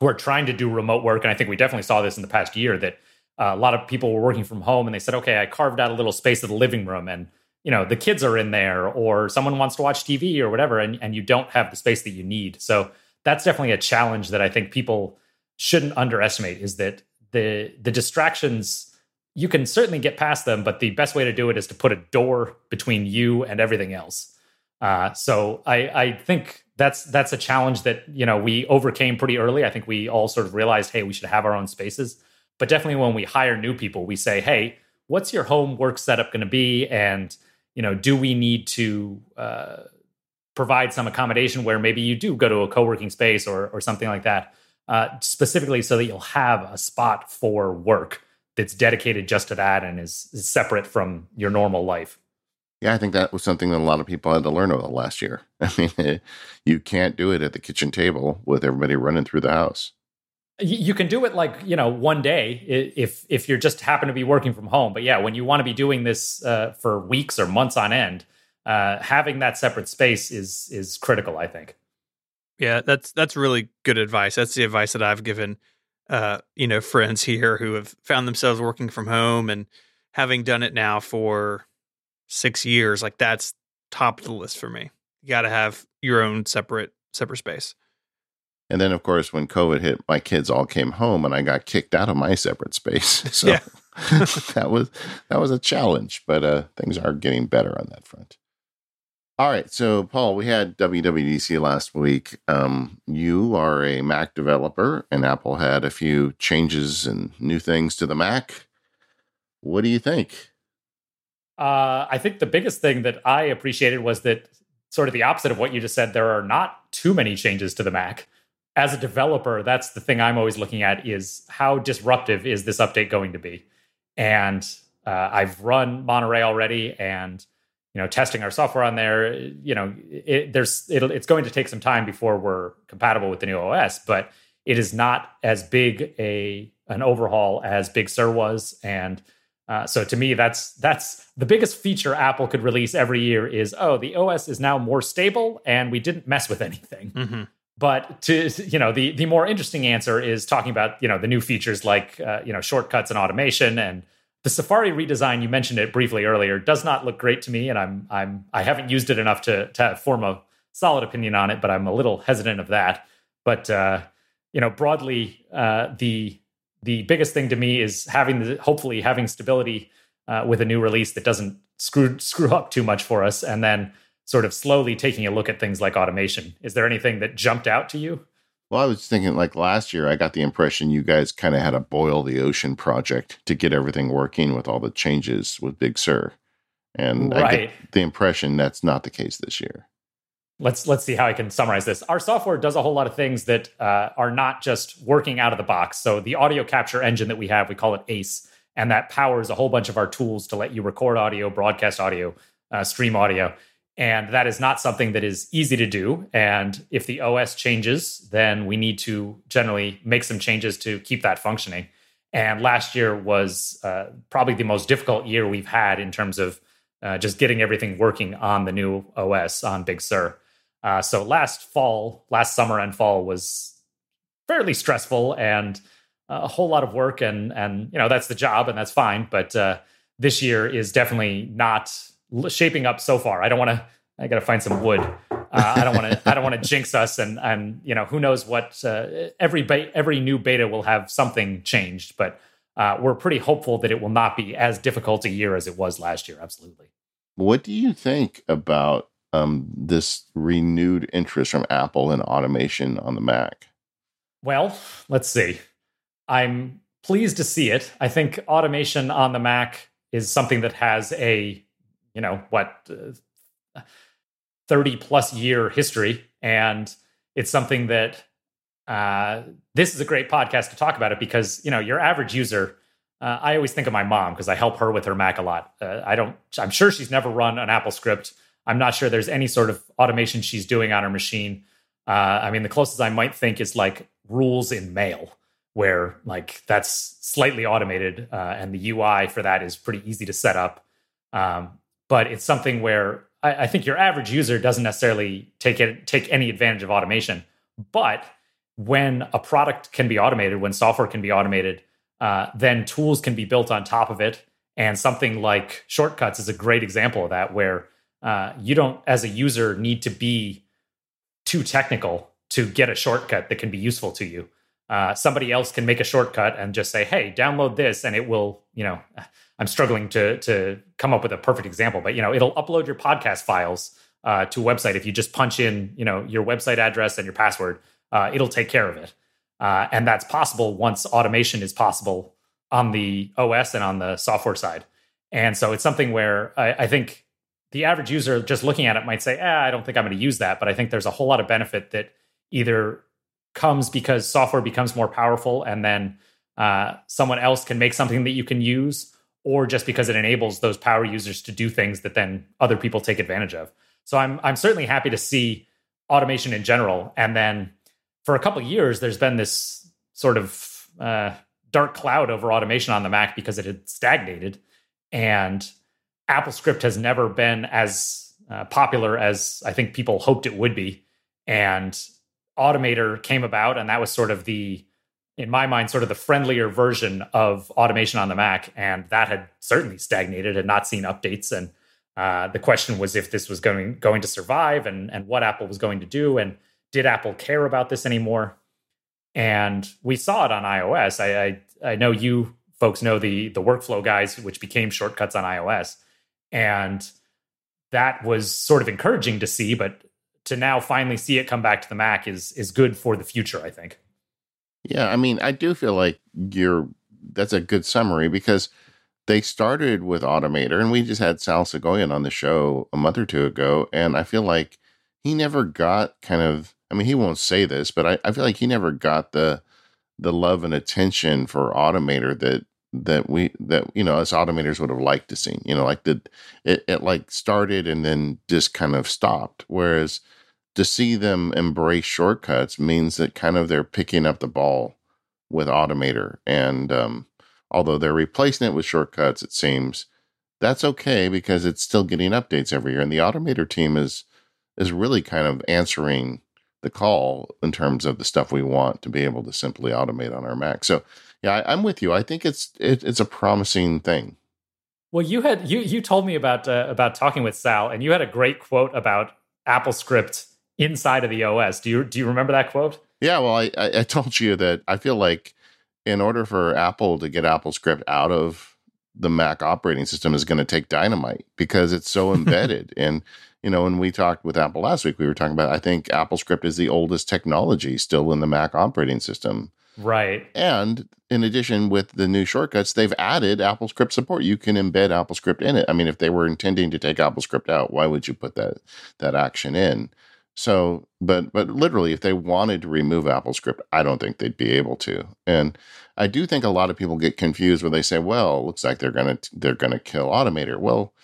who are trying to do remote work, and I think we definitely saw this in the past year that uh, a lot of people were working from home, and they said, okay, I carved out a little space of the living room, and you know the kids are in there, or someone wants to watch TV or whatever, and and you don't have the space that you need. So that's definitely a challenge that I think people shouldn't underestimate. Is that the the distractions you can certainly get past them, but the best way to do it is to put a door between you and everything else. Uh, so I, I think that's that's a challenge that you know we overcame pretty early. I think we all sort of realized, hey, we should have our own spaces. But definitely when we hire new people, we say, hey, what's your home work setup going to be, and you know, do we need to uh, provide some accommodation where maybe you do go to a co-working space or or something like that, uh, specifically so that you'll have a spot for work that's dedicated just to that and is, is separate from your normal life. Yeah, I think that was something that a lot of people had to learn over the last year. I mean, you can't do it at the kitchen table with everybody running through the house. You can do it like you know one day if if you're just happen to be working from home. But yeah, when you want to be doing this uh, for weeks or months on end, uh, having that separate space is is critical. I think. Yeah, that's that's really good advice. That's the advice that I've given uh, you know, friends here who have found themselves working from home and having done it now for six years, like that's top of the list for me. You got to have your own separate separate space. And then, of course, when COVID hit, my kids all came home, and I got kicked out of my separate space. So that was that was a challenge, but uh, things are getting better on that front. All right. So, Paul, we had WWDC last week. Um, you are a Mac developer, and Apple had a few changes and new things to the Mac. What do you think? Uh, I think the biggest thing that I appreciated was that sort of the opposite of what you just said. There are not too many changes to the Mac. As a developer, that's the thing I'm always looking at is how disruptive is this update going to be? And uh, I've run Monterey already, and you know testing our software on there you know it, there's it's going to take some time before we're compatible with the new os but it is not as big a an overhaul as big sur was and uh, so to me that's that's the biggest feature apple could release every year is oh the os is now more stable and we didn't mess with anything mm-hmm. but to you know the the more interesting answer is talking about you know the new features like uh, you know shortcuts and automation and the Safari redesign, you mentioned it briefly earlier, does not look great to me, and I'm I'm I haven't used it enough to to form a solid opinion on it, but I'm a little hesitant of that. But uh, you know, broadly, uh, the the biggest thing to me is having the hopefully having stability uh, with a new release that doesn't screw screw up too much for us, and then sort of slowly taking a look at things like automation. Is there anything that jumped out to you? Well, I was thinking like last year, I got the impression you guys kind of had a boil the ocean project to get everything working with all the changes with Big Sur. And right. I get the impression that's not the case this year. Let's let's see how I can summarize this. Our software does a whole lot of things that uh, are not just working out of the box. So the audio capture engine that we have, we call it ACE, and that powers a whole bunch of our tools to let you record audio, broadcast audio, uh, stream audio And that is not something that is easy to do. And if the OS changes, then we need to generally make some changes to keep that functioning. And last year was uh, probably the most difficult year we've had in terms of uh, just getting everything working on the new OS on Big Sur. Uh, so last fall, last summer and fall was fairly stressful and a whole lot of work, and and you know that's the job and that's fine. But uh, this year is definitely not shaping up so far. I don't want to. I got to find some wood. Uh, I don't want to. I don't want to jinx us, and and you know who knows what. Uh, every be- every new beta will have something changed, but uh, we're pretty hopeful that it will not be as difficult a year as it was last year. Absolutely. What do you think about um, this renewed interest from Apple in automation on the Mac? Well, let's see. I'm pleased to see it. I think automation on the Mac is something that has a you know what uh, 30 plus year history. And it's something that uh, this is a great podcast to talk about it because you know your average user uh, i always think of my mom because i help her with her mac a lot. Uh, i don't i'm sure she's never run an apple script. I'm not sure there's any sort of automation she's doing on her machine. Uh, i mean the closest i might think is like rules in mail where like that's slightly automated uh, and the ui for that is pretty easy to set up. Um, but it's something where I, I think your average user doesn't necessarily take it take any advantage of automation. But when a product can be automated, when software can be automated, uh, then tools can be built on top of it. And something like shortcuts is a great example of that, where uh, you don't, as a user, need to be too technical to get a shortcut that can be useful to you. Uh, somebody else can make a shortcut and just say, "Hey, download this," and it will, you know, I'm struggling to to come up with a perfect example, but you know, it'll upload your podcast files uh, to a website if you just punch in, you know, your website address and your password. Uh, it'll take care of it, uh, and that's possible once automation is possible on the OS and on the software side. And so it's something where I, I think the average user just looking at it might say, eh, I don't think I'm going to use that. But I think there's a whole lot of benefit that either comes because software becomes more powerful and then uh, someone else can make something that you can use, or just because it enables those power users to do things that then other people take advantage of. So I'm I'm certainly happy to see automation in general. And then for a couple years, there's been this sort of uh, dark cloud over automation on the Mac because it had stagnated, and AppleScript has never been as uh, popular as I think people hoped it would be. And Automator came about, and that was sort of the in my mind, sort of the friendlier version of automation on the Mac, and that had certainly stagnated, and not seen updates. And uh, the question was if this was going going to survive, and and what Apple was going to do, and did Apple care about this anymore? And we saw it on iOS. I I, I know you folks know the the workflow guys, which became shortcuts on iOS, and that was sort of encouraging to see. But to now finally see it come back to the Mac is is good for the future. I think. Yeah, I mean, I do feel like you're that's a good summary because they started with Automator, and we just had Sal Soghoian on the show a month or two ago, and I feel like he never got kind of. I mean, he won't say this, but I, I feel like he never got the the love and attention for Automator that that we that you know us automators would have liked to see. You know, like the it, it like started and then just kind of stopped. Whereas to see them embrace shortcuts means that kind of they're picking up the ball with Automator. And um, although they're replacing it with shortcuts, it seems that's okay because it's still getting updates every year. And the Automator team is is really kind of answering the call in terms of the stuff we want to be able to simply automate on our Mac. So yeah, I, am with you. I think it's it, it's a promising thing. Well, you had you you told me about uh, about talking with Sal, and you had a great quote about AppleScript inside of the OS. Do you do you remember that quote? Yeah, well, I, I told you that I feel like in order for Apple to get AppleScript out of the Mac operating system is going to take dynamite because it's so embedded. and you know, when we talked with Apple last week, we were talking about I think AppleScript is the oldest technology still in the Mac operating system. Right. And in addition, with the new shortcuts, they've added AppleScript support. You can embed AppleScript in it. I mean, if they were intending to take AppleScript out, why would you put that that action in? So, but but literally, if they wanted to remove AppleScript, I don't think they'd be able to. And I do think a lot of people get confused when they say, "Well, looks like they're gonna they're gonna kill Automator." Well,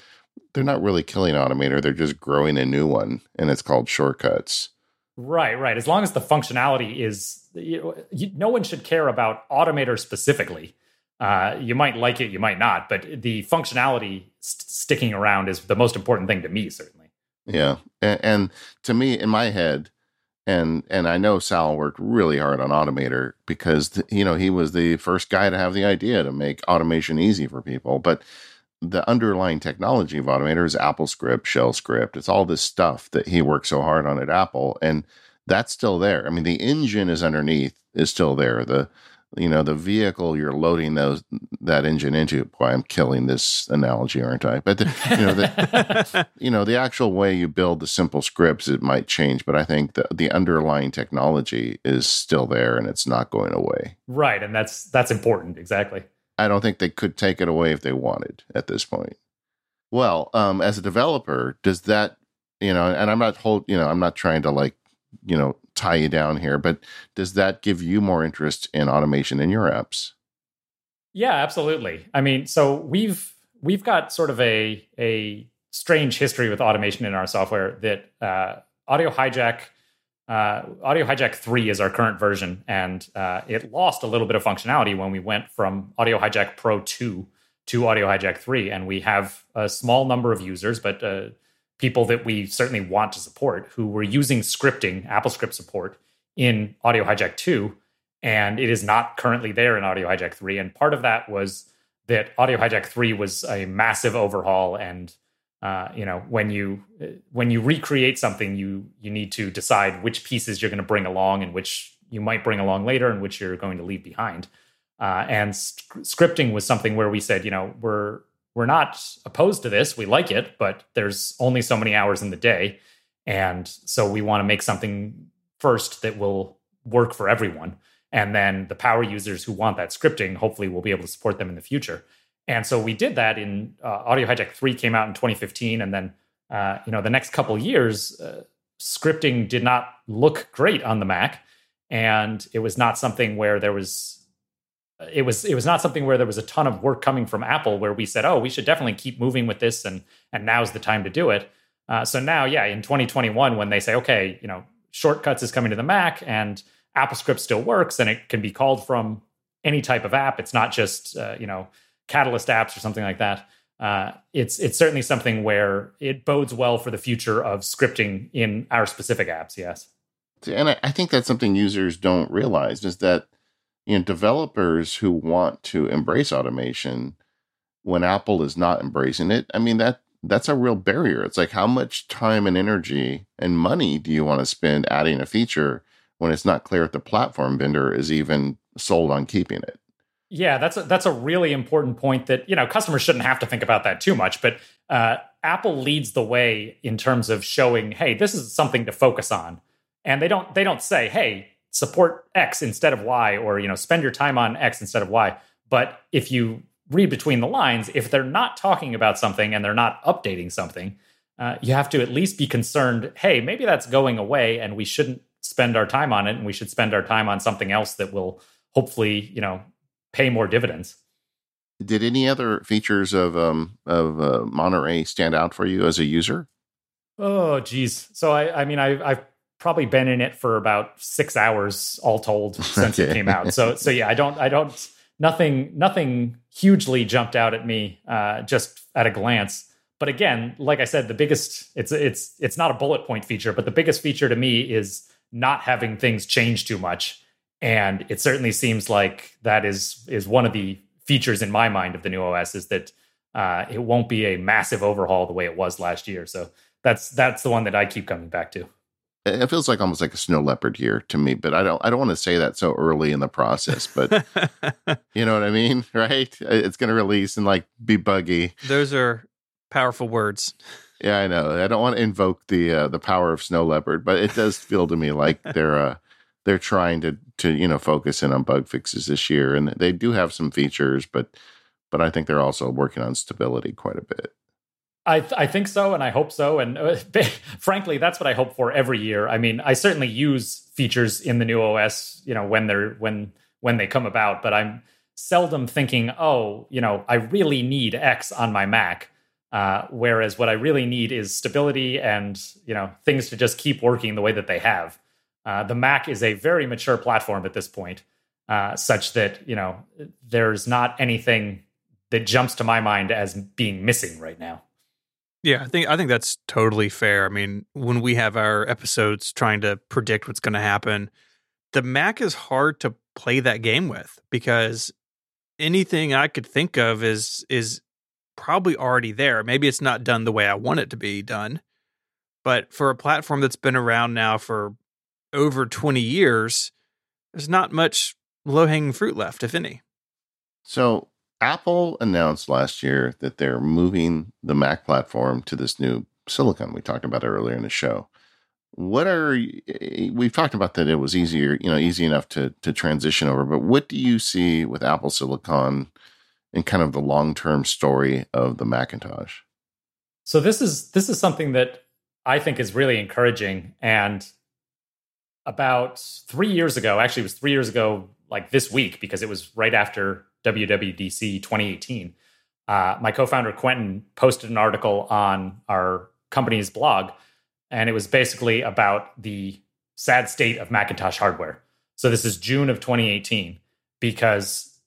they're not really killing Automator; they're just growing a new one, and it's called Shortcuts. Right, right. As long as the functionality is, you you, no one should care about Automator specifically. Uh, you might like it, you might not, but the functionality st- sticking around is the most important thing to me, certainly. Yeah, and, and to me, in my head, and and I know Sal worked really hard on Automator because you know he was the first guy to have the idea to make automation easy for people. But the underlying technology of Automator is AppleScript, Shell Script. It's all this stuff that he worked so hard on at Apple, and that's still there. I mean, the engine is underneath is still there. The you know the vehicle you're loading those that engine into boy i'm killing this analogy aren't i? But the, you know the you know the actual way you build the simple scripts it might change but i think the, the underlying technology is still there and it's not going away. Right and that's that's important exactly. I don't think they could take it away if they wanted at this point. Well um as a developer does that you know and i'm not hold you know i'm not trying to like you know tie you down here, but does that give you more interest in automation in your apps? Yeah, absolutely. I mean, so we've we've got sort of a a strange history with automation in our software that uh, Audio Hijack uh, Audio Hijack 3 is our current version, and uh, it lost a little bit of functionality when we went from Audio Hijack Pro 2 to Audio Hijack 3. And we have a small number of users, but uh, people that we certainly want to support who were using scripting, AppleScript support in Audio Hijack 2, and it is not currently there in Audio Hijack 3. And part of that was that Audio Hijack 3 was a massive overhaul and uh, you know when you when you recreate something you you need to decide which pieces you're going to bring along and which you might bring along later and which you're going to leave behind uh, and scripting was something where we said you know we're we're not opposed to this. We like it, but there's only so many hours in the day. And so we want to make something first that will work for everyone. And then the power users who want that scripting, hopefully, we'll be able to support them in the future. And so we did that in uh, Audio Hijack 3 came out in 2015. And then, uh, you know, the next couple years, uh, scripting did not look great on the Mac. And it was not something where there was it was it was not something where there was a ton of work coming from Apple where we said, oh, we should definitely keep moving with this and and now's the time to do it. Uh, so now, yeah, in 2021, when they say, okay, you know, shortcuts is coming to the Mac and AppleScript still works and it can be called from any type of app. It's not just uh, you know Catalyst apps or something like that. Uh, it's it's certainly something where it bodes well for the future of scripting in our specific apps. Yes, and I, I think that's something users don't realize is that you know developers who want to embrace automation when apple is not embracing it i mean that that's a real barrier. It's like how much time and energy and money do you want to spend adding a feature when it's not clear if the platform vendor is even sold on keeping it? Yeah that's a, that's a really important point that you know customers shouldn't have to think about that too much but uh, apple leads the way in terms of showing hey this is something to focus on. And they don't they don't say hey support X instead of Y, or you know, spend your time on X instead of Y. But if you read between the lines, if they're not talking about something and they're not updating something, uh, you have to at least be concerned. Hey, maybe that's going away, and we shouldn't spend our time on it, and we should spend our time on something else that will hopefully, you know, pay more dividends. Did any other features of um, of uh, Monterey stand out for you as a user? Oh, geez. So I, I mean, I, I've probably been in it for about six hours all told since okay. it came out. So so yeah, I don't I don't nothing nothing hugely jumped out at me uh, just at a glance. But again, like I said, the biggest it's it's it's not a bullet point feature, but the biggest feature to me is not having things change too much. And it certainly seems like that is is one of the features in my mind of the new OS is that uh, it won't be a massive overhaul the way it was last year. So that's that's the one that I keep coming back to it feels like almost like a snow leopard here to me but i don't i don't want to say that so early in the process but you know what i mean right? It's going to release and like be buggy. Those are powerful words. Yeah i know. I don't want to invoke the uh, the power of snow leopard but it does feel to me like they're uh they're trying to to you know focus in on bug fixes this year and they do have some features but but i think they're also working on stability quite a bit I, th- I think so, and I hope so. And uh, frankly, that's what I hope for every year. I mean, I certainly use features in the new OS, you know, when they're when when they come about, but I'm seldom thinking, oh, you know, I really need X on my Mac. Uh, whereas what I really need is stability and you know things to just keep working the way that they have. Uh, the Mac is a very mature platform at this point, uh, such that you know there's not anything that jumps to my mind as being missing right now. Yeah, I think I think that's totally fair. I mean, when we have our episodes trying to predict what's going to happen, the Mac is hard to play that game with because anything I could think of is is probably already there. Maybe it's not done the way I want it to be done. But for a platform that's been around now for over 20 years, there's not much low hanging fruit left, if any. So, Apple announced last year that they're moving the Mac platform to this new silicon we talked about earlier in the show. What are eh, eh, we've talked about that it was easier, you know, easy enough to to transition over, but what do you see with Apple Silicon and kind of the long term story of the Macintosh. So this is this is something that I think is really encouraging. And about three years ago, actually, it was three years ago, like this week, because it was right after WWDC 2018. Uh, my co-founder Quentin posted an article on our company's blog, and it was basically about the sad state of Macintosh hardware. So this is June of 2018 because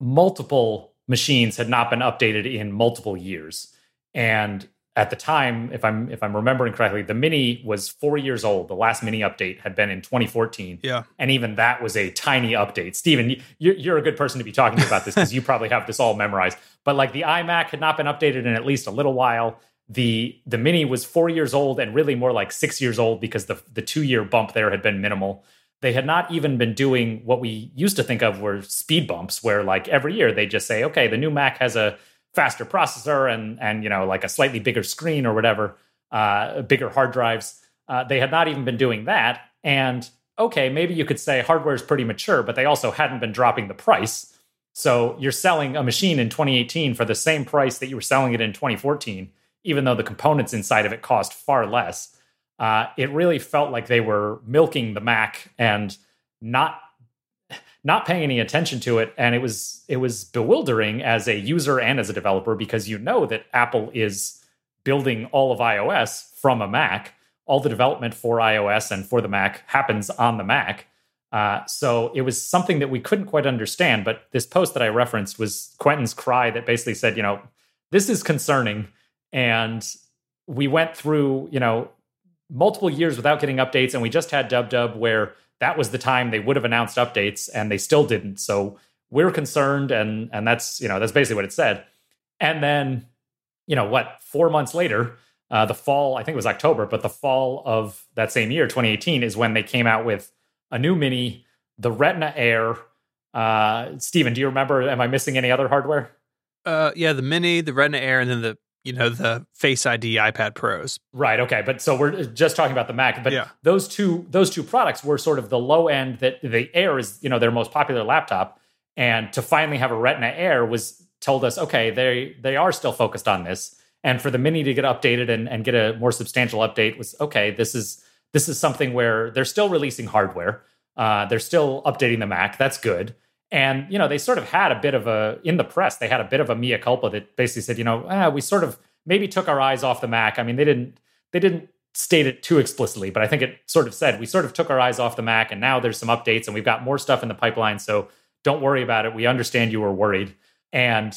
multiple machines had not been updated in multiple years. And at the time, if I'm if I'm remembering correctly, the Mini was four years old. The last Mini update had been in 2014. Yeah, and even that was a tiny update. Stephen, you're, you're a good person to be talking about this because you probably have this all memorized. But like the iMac had not been updated in at least a little while. The the Mini was four years old and really more like six years old because the the two year bump there had been minimal they had not even been doing what we used to think of were speed bumps where like every year they just say okay the new mac has a faster processor and and you know like a slightly bigger screen or whatever uh, bigger hard drives. Uh, they had not even been doing that. And okay maybe you could say hardware is pretty mature but they also hadn't been dropping the price. So you're selling a machine in 2018 for the same price that you were selling it in 2014 even though the components inside of it cost far less. Uh, it really felt like they were milking the Mac and not not paying any attention to it. And it was it was bewildering as a user and as a developer because you know that Apple is building all of iOS from a Mac. All the development for iOS and for the Mac happens on the Mac. Uh, so it was something that we couldn't quite understand but this post that I referenced was Quentin's cry that basically said you know this is concerning. And we went through you know multiple years without getting updates, and we just had Dub Dub where that was the time they would have announced updates, and they still didn't. So we're concerned, and and that's you know that's basically what it said. And then you know what? Four months later, uh, the fall I think it was October, but the fall of that same year, 2018, is when they came out with a new Mini, the Retina Air. Uh, Stephen, do you remember? Am I missing any other hardware? Uh, yeah, the Mini, the Retina Air, and then the you know the Face ID iPad Pros. Right. Okay. But so we're just talking about the Mac. But yeah. those two those two products were sort of the low end that the Air is you know their most popular laptop, and to finally have a Retina Air was told us okay they they are still focused on this, and for the Mini to get updated and, and get a more substantial update was okay. This is this is something where they're still releasing hardware. Uh, they're still updating the Mac. That's good. And you know, they sort of had a bit of a in the press. They had a bit of a mea culpa that basically said, you know, ah, we sort of maybe took our eyes off the Mac. I mean, they didn't they didn't state it too explicitly, but I think it sort of said we sort of took our eyes off the Mac, and now there's some updates, and we've got more stuff in the pipeline. So don't worry about it. We understand you were worried. And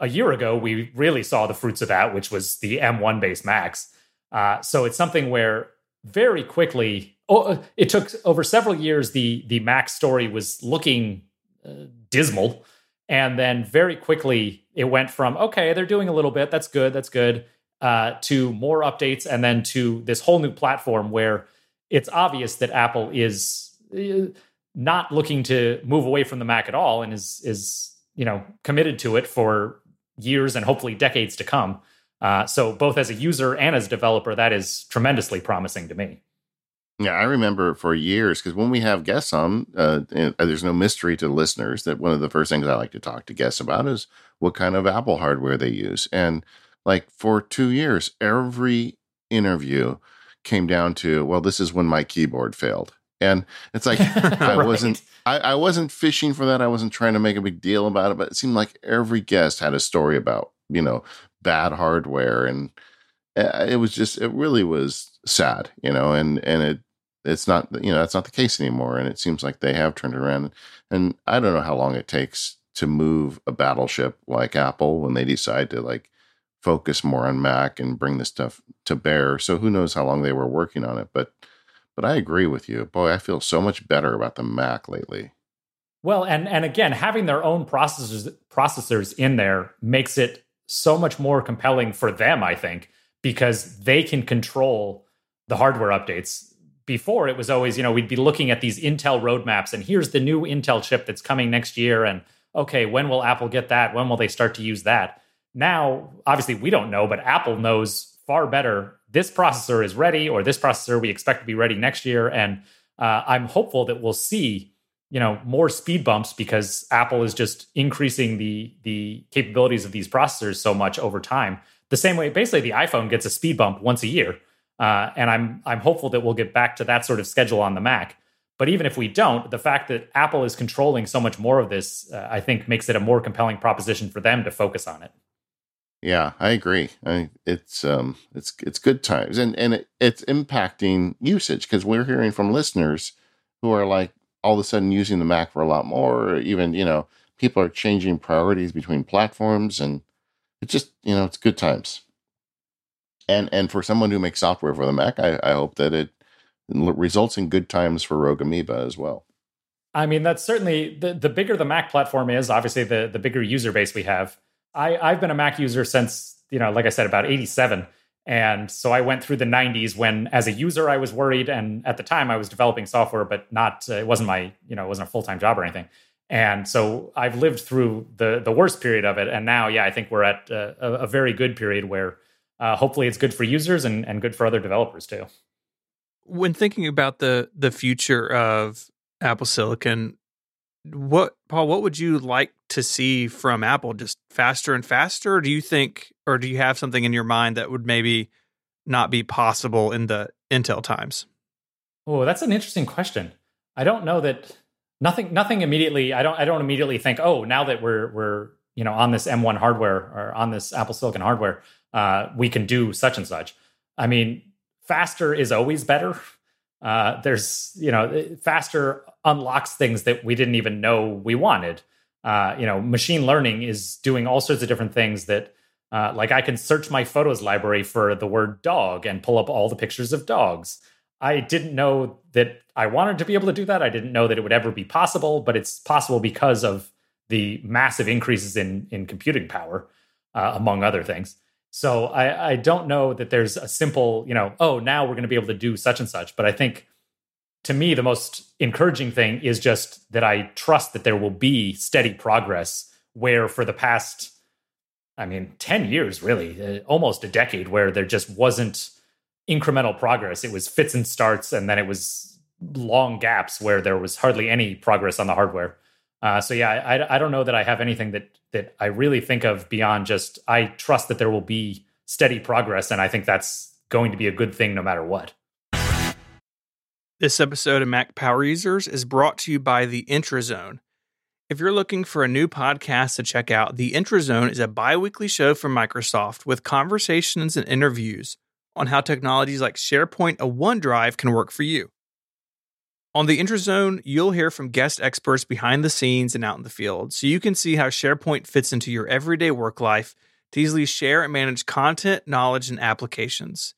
a year ago, we really saw the fruits of that, which was the M1 based Macs. Uh, so it's something where very quickly, oh, it took over several years. The the Mac story was looking dismal. And then very quickly, it went from, okay, they're doing a little bit. That's good. That's good. Uh, to more updates. And then to this whole new platform where it's obvious that Apple is uh, not looking to move away from the Mac at all and is, is you know, committed to it for years and hopefully decades to come. Uh, so both as a user and as a developer, that is tremendously promising to me. Yeah, I remember for years because when we have guests on, uh, there's no mystery to listeners that one of the first things I like to talk to guests about is what kind of Apple hardware they use. And like for two years, every interview came down to, well, this is when my keyboard failed. And it's like I wasn't I, I wasn't fishing for that. I wasn't trying to make a big deal about it, but it seemed like every guest had a story about, you know, bad hardware and uh, it was just it really was sad you know and and it it's not you know that's not the case anymore and it seems like they have turned around and i don't know how long it takes to move a battleship like apple when they decide to like focus more on mac and bring this stuff to bear so who knows how long they were working on it but but i agree with you. Boy i feel so much better about the mac lately. Well and and again having their own processors processors in there makes it so much more compelling for them i think because they can control the hardware updates before it was always, you know, we'd be looking at these Intel roadmaps and here's the new Intel chip that's coming next year. And okay, when will Apple get that? When will they start to use that? Now, obviously, we don't know, but Apple knows far better. This processor is ready, or this processor we expect to be ready next year. And uh, I'm hopeful that we'll see, you know, more speed bumps because Apple is just increasing the the capabilities of these processors so much over time. The same way, basically, the iPhone gets a speed bump once a year uh, and I'm I'm hopeful that we'll get back to that sort of schedule on the Mac. But even if we don't, the fact that Apple is controlling so much more of this, uh, I think, makes it a more compelling proposition for them to focus on it. Yeah, I agree. I, it's um, it's it's good times, and and it, it's impacting usage because we're hearing from listeners who are like all of a sudden using the Mac for a lot more. Or even you know, people are changing priorities between platforms, and it's just you know, it's good times and and for someone who makes software for the Mac, I, I hope that it results in good times for Rogue Amoeba as well. I mean, that's certainly the the bigger the Mac platform is, obviously the the bigger user base we have. I I've been a Mac user since you know, like I said, about eighty seven. And so I went through the 90s when, as a user, I was worried. And at the time, I was developing software, but not, uh, it wasn't my, you know, it wasn't a full time job or anything. And so I've lived through the the worst period of it. And now, yeah, I think we're at uh, a, a very good period where uh, hopefully it's good for users and, and good for other developers too. When thinking about the the future of Apple Silicon, what Paul, what would you like to see from Apple? Just faster and faster? Or do you think, or do you have something in your mind that would maybe not be possible in the Intel times? Oh, that's an interesting question. I don't know that nothing nothing immediately I don't I don't immediately think, oh, now that we're we're you know on this M1 hardware or on this Apple Silicon hardware, uh, we can do such and such. I mean, faster is always better. Uh, there's, you know, faster unlocks things that we didn't even know we wanted. Uh, you know, machine learning is doing all sorts of different things that, uh, like, I can search my photos library for the word dog and pull up all the pictures of dogs. I didn't know that I wanted to be able to do that. I didn't know that it would ever be possible, but it's possible because of the massive increases in in computing power, uh, among other things. So I, I don't know that there's a simple, you know, oh, now we're going to be able to do such and such. But I think to me, the most encouraging thing is just that I trust that there will be steady progress where for the past, I mean, 10 years, really, uh, almost a decade, where there just wasn't incremental progress. It was fits and starts, and then it was long gaps where there was hardly any progress on the hardware. Uh, so yeah, I, I don't know that I have anything that that I really think of beyond just I trust that there will be steady progress, and I think that's going to be a good thing no matter what. This episode of Mac Power Users is brought to you by the Intrazone. If you're looking for a new podcast to check out, the Intrazone is a bi weekly show from Microsoft with conversations and interviews on how technologies like SharePoint or OneDrive can work for you. On the Intrazone, you'll hear from guest experts behind the scenes and out in the field, so you can see how SharePoint fits into your everyday work life to easily share and manage content, knowledge, and applications.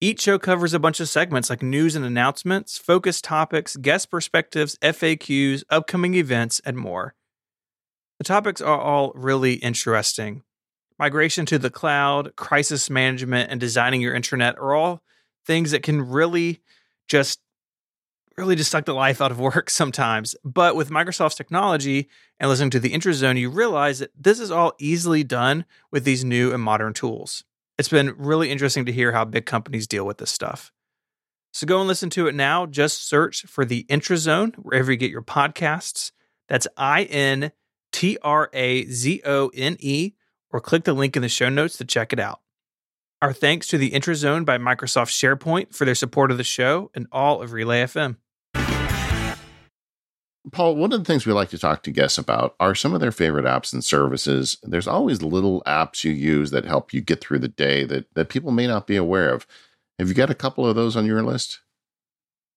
Each show covers a bunch of segments like news and announcements, focus topics, guest perspectives, FAQs, upcoming events, and more. The topics are all really interesting. Migration to the cloud, crisis management, and designing your intranet are all things that can really just really just suck the life out of work sometimes. But with Microsoft's technology and listening to the Intrazone, you realize that this is all easily done with these new and modern tools. It's been really interesting to hear how big companies deal with this stuff. So go and listen to it now. Just search for the Intrazone wherever you get your podcasts. That's I N T R A Z O N E, or click the link in the show notes to check it out. Our thanks to the Intrazone by Microsoft SharePoint for their support of the show and all of Relay FM. Paul, one of the things we like to talk to guests about are some of their favorite apps and services. There's always little apps you use that help you get through the day that, that people may not be aware of. Have you got a couple of those on your list?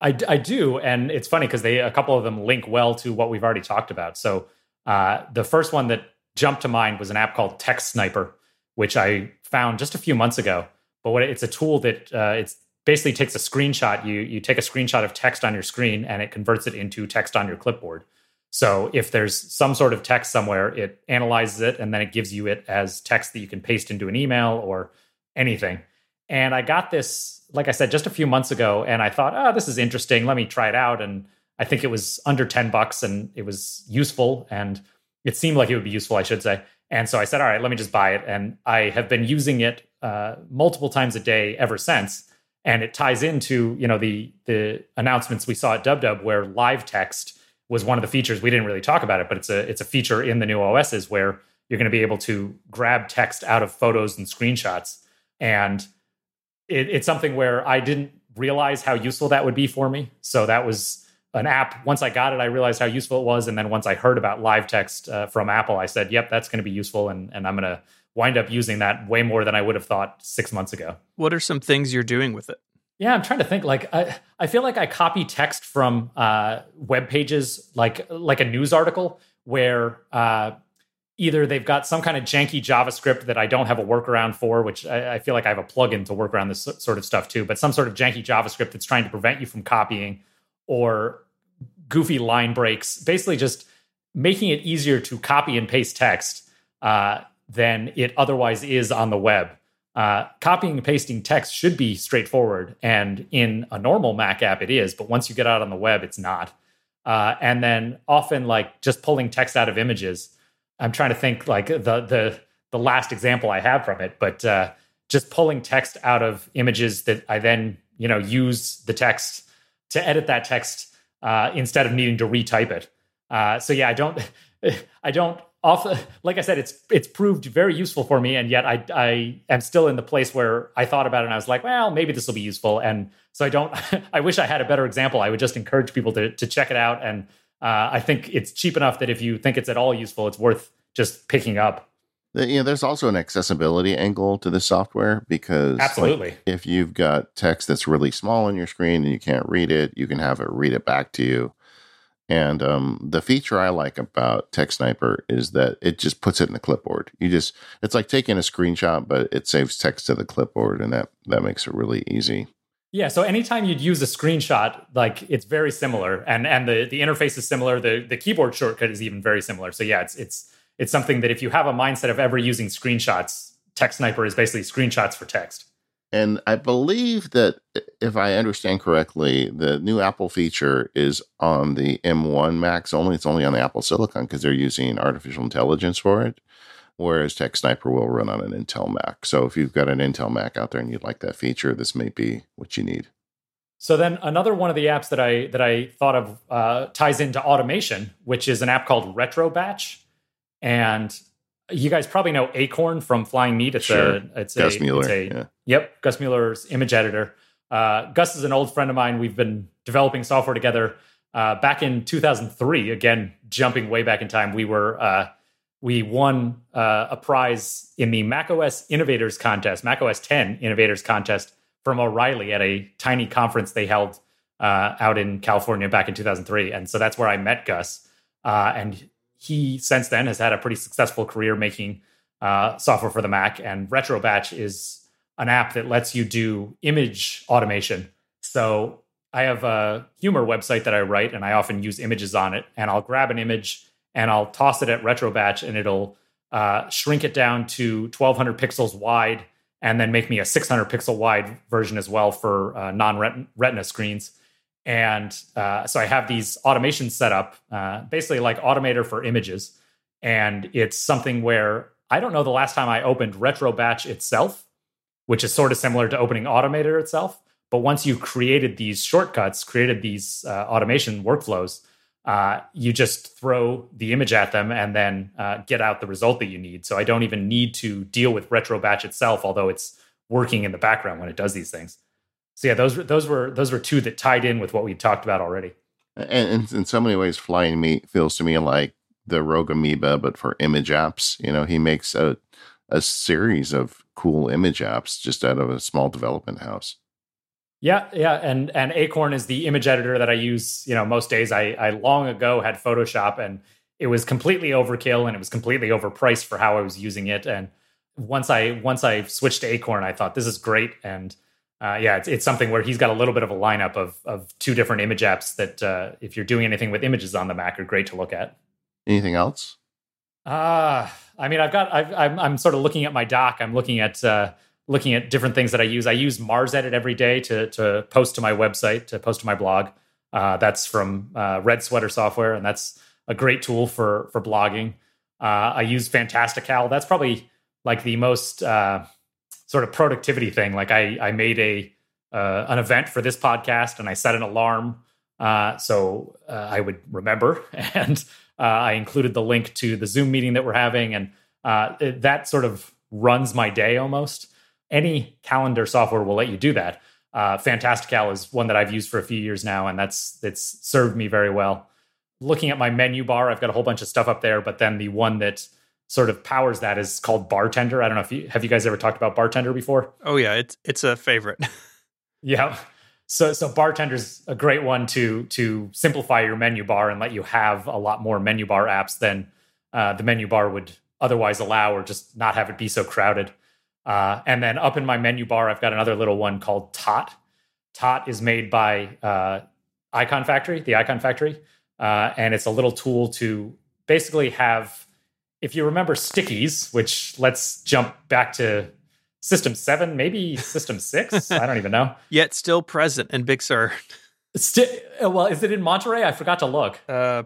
I, I do, and it's funny because they a couple of them link well to what we've already talked about. So uh, the first one that jumped to mind was an app called TextSniper, which I found just a few months ago. But what it's a tool that uh, it's basically takes a screenshot. You you take a screenshot of text on your screen and it converts it into text on your clipboard. So if there's some sort of text somewhere, it analyzes it and then it gives you it as text that you can paste into an email or anything. And I got this, like I said, just a few months ago, and I thought, oh, this is interesting. Let me try it out. And I think it was under 10 bucks and it was useful and it seemed like it would be useful, I should say. And so I said, all right, let me just buy it. And I have been using it uh, multiple times a day ever since. And it ties into you know the the announcements we saw at DubDub where live text was one of the features. We didn't really talk about it but it's a it's a feature in the new OSs where you're going to be able to grab text out of photos and screenshots. And it, it's something where I didn't realize how useful that would be for me. So that was an app once I got it I realized how useful it was and then once I heard about live text uh, from Apple I said yep that's going to be useful and and I'm going to wind up using that way more than I would have thought six months ago. What are some things you're doing with it? Yeah, I'm trying to think. Like, I, I feel like I copy text from uh, web pages, like like a news article, where uh, either they've got some kind of janky JavaScript that I don't have a workaround for, which I, I, feel like I have a plugin to work around this sort of stuff too. But some sort of janky JavaScript that's trying to prevent you from copying, or goofy line breaks, basically just making it easier to copy and paste text. Uh, than it otherwise is on the web. Uh, copying and pasting text should be straightforward, and in a normal Mac app, it is. But once you get out on the web, it's not. Uh, and then often, like just pulling text out of images. I'm trying to think like the the the last example I have from it, but uh, just pulling text out of images that I then you know use the text to edit that text uh, instead of needing to retype it. Uh, so yeah, I don't I don't often, like I said, it's it's proved very useful for me, and yet I I am still in the place where I thought about it and I was like, well, maybe this will be useful. And so I don't. I wish I had a better example. I would just encourage people to to check it out, and uh, I think it's cheap enough that if you think it's at all useful, it's worth just picking up. You know, there's also an accessibility angle to this software because absolutely, like, if you've got text that's really small on your screen and you can't read it, you can have it read it back to you and um, the feature I like about TextSniper is that it just puts it in the clipboard. You just it's like taking a screenshot, but it saves text to the clipboard, and that that makes it really easy. Yeah. So anytime you'd use a screenshot, like it's very similar, and and the the interface is similar. The the keyboard shortcut is even very similar. So yeah, it's it's it's something that if you have a mindset of ever using screenshots, TextSniper is basically screenshots for text. And I believe that if I understand correctly, the new Apple feature is on the M1 Macs only. It's only on the Apple Silicon because they're using artificial intelligence for it. Whereas TextSniper will run on an Intel Mac. So if you've got an Intel Mac out there and you'd like that feature, this may be what you need. So then another one of the apps that I that I thought of uh, ties into automation, which is an app called Retrobatch, and you guys probably know Acorn from Flying Meat. It's sure. a it's Gus a, Mueller. It's a, yeah. Yep, Gus Mueller's image editor. Uh, Gus is an old friend of mine. We've been developing software together uh, back in 2003. Again, jumping way back in time, we were uh, we won uh, a prize in the macOS Innovators Contest, macOS 10 Innovators Contest from O'Reilly at a tiny conference they held uh, out in California back in 2003. And so that's where I met Gus. Uh, and he since then has had a pretty successful career making uh, software for the Mac. And RetroBatch is an app that lets you do image automation. So I have a humor website that I write, and I often use images on it. And I'll grab an image and I'll toss it at RetroBatch, and it'll uh, shrink it down to 1200 pixels wide, and then make me a 600 pixel wide version as well for uh, non retina screens. And uh, so I have these automations set up, uh, basically like Automator for images. And it's something where I don't know the last time I opened Retrobatch itself, which is sort of similar to opening Automator itself. But once you created these shortcuts, created these uh, automation workflows, uh, you just throw the image at them and then uh, get out the result that you need. So I don't even need to deal with Retrobatch itself, although it's working in the background when it does these things so yeah, those those were those were two that tied in with what we talked about already. And, in so many ways, Flying Meat feels to me like the Rogue Amoeba, but for image apps. You know, he makes a a series of cool image apps just out of a small development house. Yeah, yeah, and and Acorn is the image editor that I use. You know, most days I I long ago had Photoshop, and it was completely overkill, and it was completely overpriced for how I was using it. And once I once I switched to Acorn, I thought this is great, and uh, yeah, it's, it's something where he's got a little bit of a lineup of of two different image apps that uh, if you're doing anything with images on the Mac are great to look at. Anything else? Uh, I mean, I've got I've, I'm I'm sort of looking at my dock. I'm looking at uh, looking at different things that I use. I use Marsedit every day to to post to my website, to post to my blog. Uh, that's from uh, Red Sweater Software, and that's a great tool for for blogging. Uh, I use Fantastical. That's probably like the most uh, sort of productivity thing. Like I I made a uh, an event for this podcast, and I set an alarm uh, so I would remember, and I included the link to the Zoom meeting that we're having, and it, that sort of runs my day almost any calendar software will let you do that. Uh, Fantastical is one that I've used for a few years now, and that's it's served me very well. Looking at my menu bar, I've got a whole bunch of stuff up there, but then the one that sort of powers that is called Bartender. I don't know if you have you guys ever talked about Bartender before. Oh yeah, it's it's a favorite. yeah. So so Bartender's a great one to to simplify your menu bar and let you have a lot more menu bar apps than uh, the menu bar would otherwise allow, or just not have it be so crowded. Uh, and then up in my menu bar, I've got another little one called Tot. Tot is made by uh, Icon Factory, the Icon Factory, uh, and it's a little tool to basically have. If you remember stickies, which let's jump back to System Seven, maybe System Six, I don't even know. Yet still present in Big Sur. Sti- well, is it in Monterey? I forgot to look. Uh,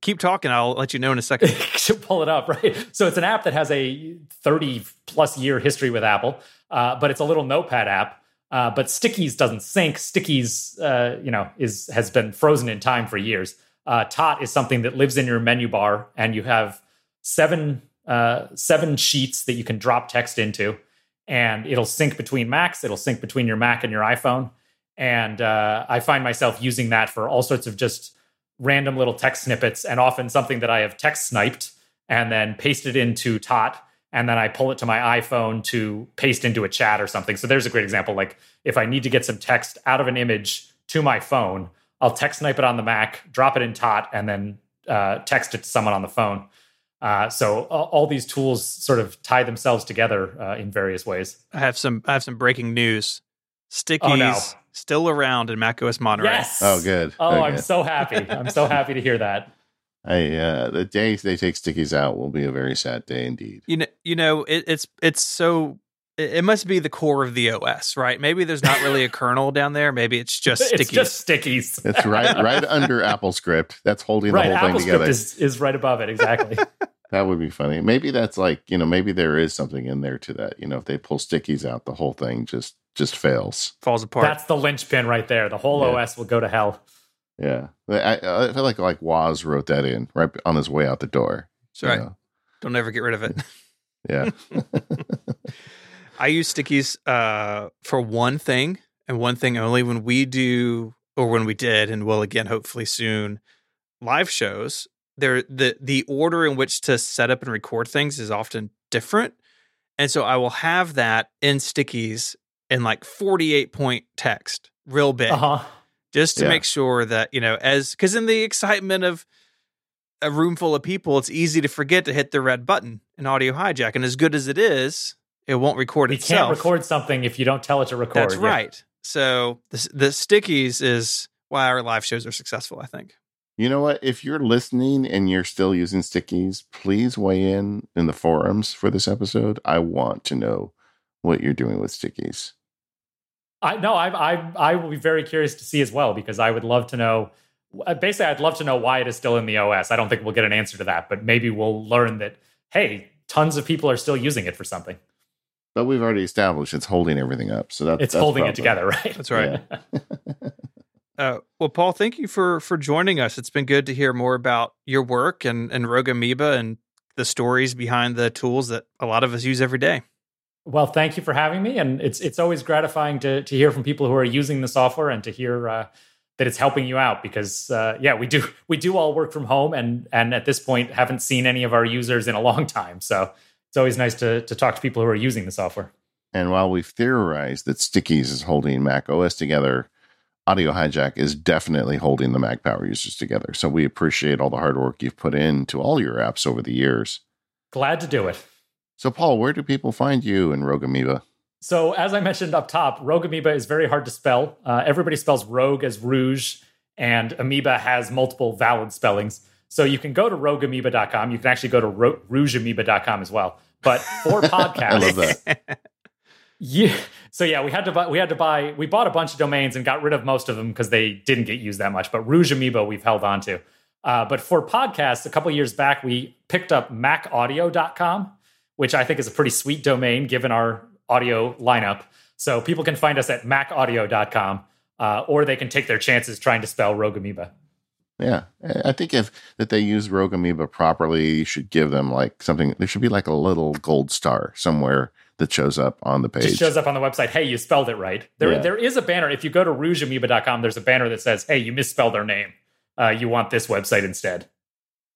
keep talking. I'll let you know in a second. pull it up, right? So it's an app that has a 30 plus year history with Apple, uh, but it's a little notepad app. Uh, but Stickies doesn't sync. Stickies, uh, you know, is has been frozen in time for years. Uh, Tot is something that lives in your menu bar, and you have seven uh, seven sheets that you can drop text into, and it'll sync between Macs. It'll sync between your Mac and your iPhone. And uh, I find myself using that for all sorts of just random little text snippets and often something that I have text sniped and then pasted into Tot. And then I pull it to my iPhone to paste into a chat or something. So there's a great example. Like if I need to get some text out of an image to my phone, I'll text snipe it on the Mac, drop it in Tot, and then uh, text it to someone on the phone. Uh, so all these tools sort of tie themselves together uh, in various ways. I have some. I have some breaking news. Stickies oh, no still around in macOS Monterey. Yes. Oh, good. Oh, okay. I'm so happy. I'm so happy to hear that. I, uh, the day they take stickies out will be a very sad day indeed. You know, you know, it, it's it's so it must be the core of the OS, right? Maybe there's not really a kernel down there. Maybe it's just stickies. It's just stickies. it's right right under AppleScript. That's holding right, the whole Apple thing together. Is, is right above it, exactly. that would be funny. Maybe that's like, you know, maybe there is something in there to that. You know, if they pull stickies out, the whole thing just just fails, falls apart. That's the linchpin right there. The whole yeah. OS will go to hell. Yeah, I, I feel like like Woz wrote that in right on his way out the door. Sorry, right. Don't ever get rid of it. yeah. I use stickies uh, for one thing and one thing only. When we do, or when we did, and will again hopefully soon, live shows. There, the the order in which to set up and record things is often different, and so I will have that in stickies in like 48 point text, real big, uh-huh. just to yeah. make sure that, you know, as because in the excitement of a room full of people, it's easy to forget to hit the red button in audio hijack. And as good as it is, it won't record you itself. You can't record something if you don't tell it to record. That's yeah. right. So the, the stickies is why our live shows are successful, I think. You know what? If you're listening and you're still using stickies, please weigh in in the forums for this episode. I want to know what you're doing with stickies. I no, I I I will be very curious to see as well because I would love to know. Uh, basically, I'd love to know why it is still in the OS. I don't think we'll get an answer to that, but maybe we'll learn that hey, tons of people are still using it for something. But we've already established it's holding everything up, so that's it's that's holding probably, it together, right? That's right. Yeah. uh, well, Paul, thank you for for joining us. It's been good to hear more about your work and and Rogue Amoeba and the stories behind the tools that a lot of us use every day. Well, thank you for having me, and it's it's always gratifying to to hear from people who are using the software and to hear uh, that it's helping you out because uh, yeah, we do we do all work from home and and at this point haven't seen any of our users in a long time. So it's always nice to to talk to people who are using the software. And while we've theorized that Stickies is holding Mac OS together, Audio Hijack is definitely holding the Mac Power users together. So we appreciate all the hard work you've put into all your apps over the years. Glad to do it. So, Paul, where do people find you in Rogue Amoeba? So, as I mentioned up top, Rogue Amoeba is very hard to spell. Uh, everybody spells Rogue as Rouge, and Amoeba has multiple valid spellings. So, you can go to rogueamoeba.com. You can actually go to ro- rougeamoeba.com as well. But for podcasts, I love that. Yeah. So yeah, we had to buy. We had to buy. We bought a bunch of domains and got rid of most of them because they didn't get used that much. But Rouge Amoeba we've held on to. Uh, but for podcasts, a couple years back, we picked up MacAudio.com, which I think is a pretty sweet domain given our audio lineup. So people can find us at MacAudio.com, uh, or they can take their chances trying to spell Rogue Amoeba. Yeah, I think if that they use Rogue Amoeba properly, you should give them like something. There should be like a little gold star somewhere that shows up on the page. Just shows up on the website. Hey, you spelled it right. There, yeah. there is a banner. If you go to rougeamoeba.com, there's a banner that says, "Hey, you misspelled their name. Uh, you want this website instead."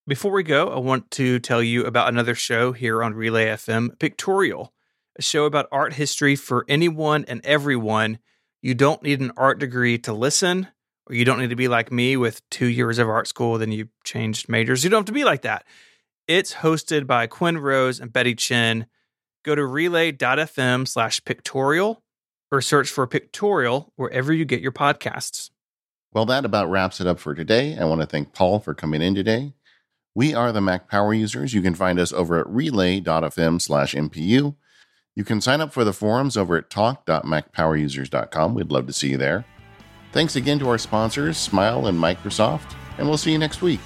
Before we go, I want to tell you about another show here on Relay FM, Pictorial, a show about art history for anyone and everyone. You don't need an art degree to listen, or you don't need to be like me with two years of art school, then you changed majors. You don't have to be like that. It's hosted by Quinn Rose and Betty Chin. go to relay.fm slash pictorial or search for pictorial wherever you get your podcasts. Well, that about wraps it up for today. I want to thank Paul for coming in today. We are the Mac Power Users. You can find us over at relay.fm slash MPU. You can sign up for the forums over at talk.macpowerusers.com. We'd love to see you there. Thanks again to our sponsors, Smile and Microsoft, and we'll see you next week.